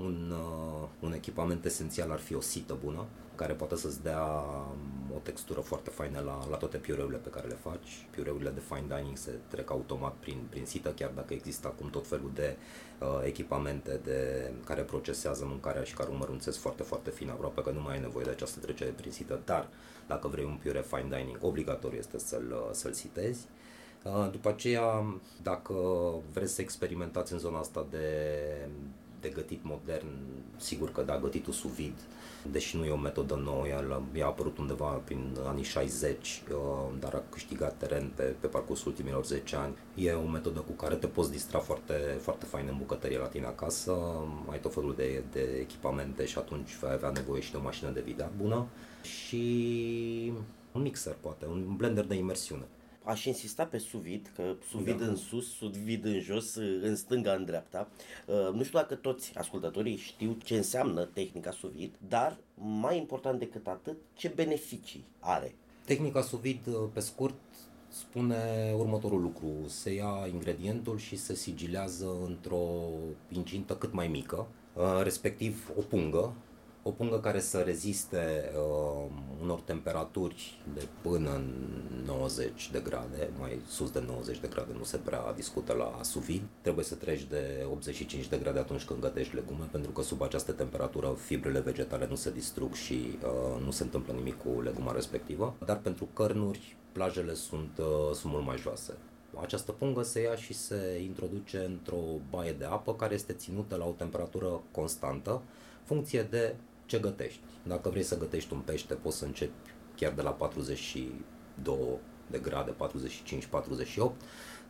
un, uh, un echipament esențial ar fi o sită bună, care poate să-ți dea um, o textură foarte faină la, la toate piureurile pe care le faci. Piureurile de fine dining se trec automat prin, prin sită, chiar dacă există acum tot felul de uh, echipamente de, care procesează mâncarea și care mărunțesc foarte, foarte fin, aproape că nu mai ai nevoie de această trecere prin sită, dar dacă vrei un piure fine dining, obligatoriu este să-l, uh, să-l sitezi. Uh, după aceea, dacă vreți să experimentați în zona asta de, de gătit modern, sigur că da, gătitul sous vide, deși nu e o metodă nouă, ea, ea a apărut undeva prin anii 60, uh, dar a câștigat teren pe, pe parcursul ultimilor 10 ani. E o metodă cu care te poți distra foarte, foarte fain în bucătărie la tine acasă, ai tot felul de, de echipamente și atunci vei avea nevoie și de o mașină de vidat bună și un mixer poate, un blender de imersiune aș insista pe suvid, că suvid da. în sus, suvid în jos, în stânga, în dreapta. Uh, nu știu dacă toți ascultătorii știu ce înseamnă tehnica suvid, dar mai important decât atât, ce beneficii are. Tehnica suvid, uh, pe scurt, spune următorul lucru. Se ia ingredientul și se sigilează într-o incintă cât mai mică, uh, respectiv o pungă o pungă care să reziste uh, unor temperaturi de până în 90 de grade, mai sus de 90 de grade nu se prea discută la suvid. Trebuie să treci de 85 de grade atunci când gătești legume, pentru că sub această temperatură fibrele vegetale nu se distrug și uh, nu se întâmplă nimic cu leguma respectivă. Dar pentru cărnuri, plajele sunt, uh, sunt mult mai joase. Această pungă se ia și se introduce într-o baie de apă care este ținută la o temperatură constantă, funcție de ce gătești. Dacă vrei să gătești un pește, poți să începi chiar de la 42 de grade, 45-48 Uh,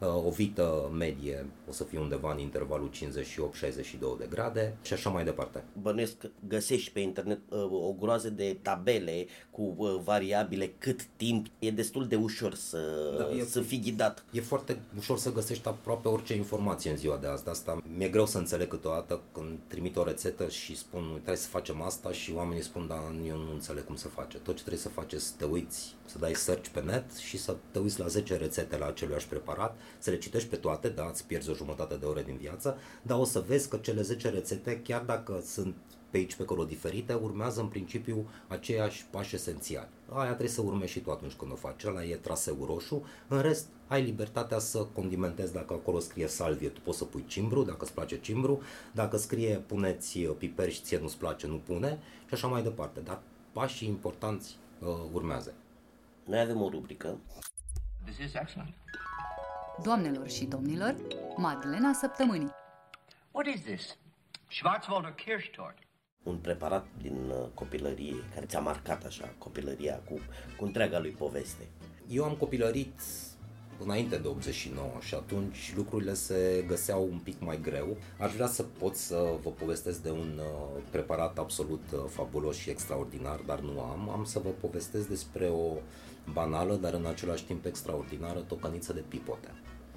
o vită medie o să fie undeva în intervalul 58-62 de grade și așa mai departe. Bănuiesc că găsești pe internet uh, o groază de tabele cu uh, variabile, cât timp, e destul de ușor să, da, e, să fii ghidat. E foarte ușor să găsești aproape orice informație în ziua de azi, de asta mi-e greu să înțeleg câteodată când trimit o rețetă și spun trebuie să facem asta și oamenii spun da, eu nu înțeleg cum se face. Tot ce trebuie să faci să te uiți, să dai search pe net și să să te uiți la 10 rețete la aceluiași preparat, să le citești pe toate, da, îți pierzi o jumătate de ore din viață, dar o să vezi că cele 10 rețete, chiar dacă sunt pe aici, pe acolo diferite, urmează în principiu aceiași pași esențiali. Aia trebuie să urmezi și tu atunci când o faci, ăla e traseu roșu, în rest ai libertatea să condimentezi dacă acolo scrie salvie, tu poți să pui cimbru, dacă îți place cimbru, dacă scrie puneți piper și ție nu-ți place, nu pune și așa mai departe, dar pașii importanți uh, urmează. Noi avem o rubrică. This is excellent. Doamnelor și domnilor, Madlena Săptămânii. What is this? Schwarzwälder Kirschtort. un preparat din uh, copilărie, care ți-a marcat așa copilăria cu, cu întreaga lui poveste. Eu am copilărit înainte de 89 și atunci lucrurile se găseau un pic mai greu. Aș vrea să pot să vă povestesc de un uh, preparat absolut uh, fabulos și extraordinar, dar nu am. Am să vă povestesc despre o banală, dar în același timp extraordinară tocăniță de pipote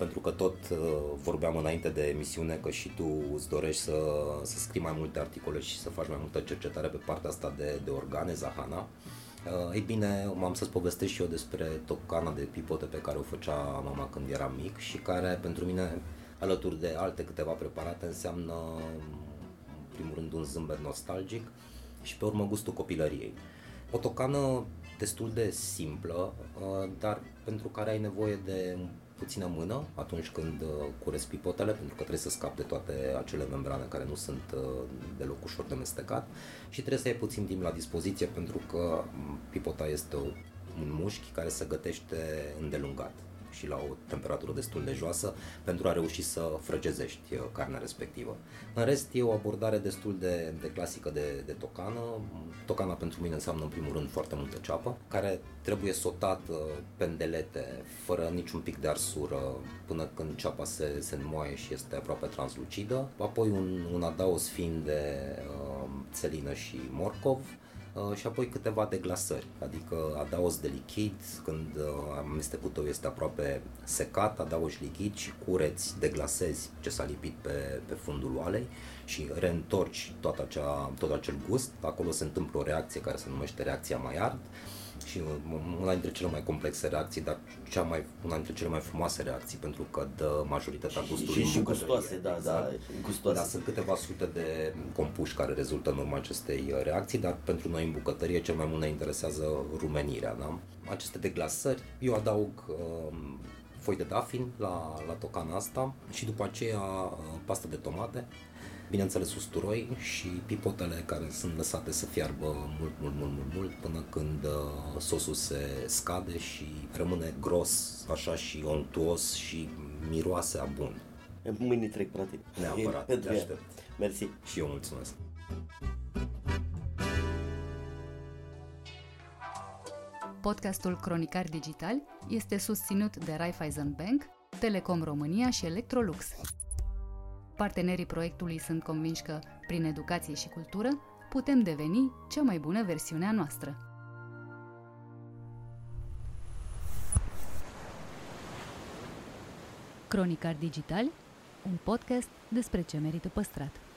pentru că tot uh, vorbeam înainte de emisiune că și tu îți dorești să, să scrii mai multe articole și să faci mai multă cercetare pe partea asta de, de organe, Zahana. Uh, ei bine, m-am să-ți povestesc și eu despre tocana de pipote pe care o făcea mama când eram mic și care pentru mine, alături de alte câteva preparate, înseamnă în primul rând un zâmbet nostalgic și pe urmă gustul copilăriei. O tocană destul de simplă, uh, dar pentru care ai nevoie de puțină mână atunci când uh, curezi pipotele, pentru că trebuie să scapi de toate acele membrane care nu sunt uh, deloc ușor de mestecat și trebuie să ai puțin timp la dispoziție pentru că mm, pipota este un mușchi care se gătește îndelungat și la o temperatură destul de joasă pentru a reuși să frăgezești uh, carnea respectivă. În rest, e o abordare destul de, de clasică de, de tocană. Tocana pentru mine înseamnă în primul rând foarte multă ceapă, care trebuie sotată pendelete, fără niciun pic de arsură, până când ceapa se, se înmoaie și este aproape translucidă. Apoi un, un adaos fin de uh, țelină și morcov, Uh, și apoi câteva deglasări, adică adaos de lichid, când uh, amestecutul este aproape secat, adaoși lichid și cureți, deglasezi ce s-a lipit pe, pe fundul oalei și reîntorci tot, acea, tot acel gust. Acolo se întâmplă o reacție care se numește reacția Maillard și una dintre cele mai complexe reacții, dar cea mai, una dintre cele mai frumoase reacții, pentru că dă majoritatea gustului. Și, și gustoase, da, exact. da, gustoase. Da, sunt câteva sute de compuși care rezultă în urma acestei reacții, dar pentru noi în bucătărie cel mai mult ne interesează rumenirea, da? Aceste deglasări, eu adaug uh, foi de dafin la, la tocana asta și după aceea uh, pastă de tomate, bineînțeles usturoi și pipotele care sunt lăsate să fiarbă mult, mult, mult, mult, mult până când uh, sosul se scade și rămâne gros, așa și ontuos și miroase a bun. Mâine trec, frate. Neapărat, te <laughs> aștept. Mersi. Și eu mulțumesc. Podcastul Cronicar Digital este susținut de Raiffeisen Bank, Telecom România și Electrolux. Partenerii proiectului sunt convinși că, prin educație și cultură, putem deveni cea mai bună versiune a noastră. Cronicar Digital, un podcast despre ce merită păstrat.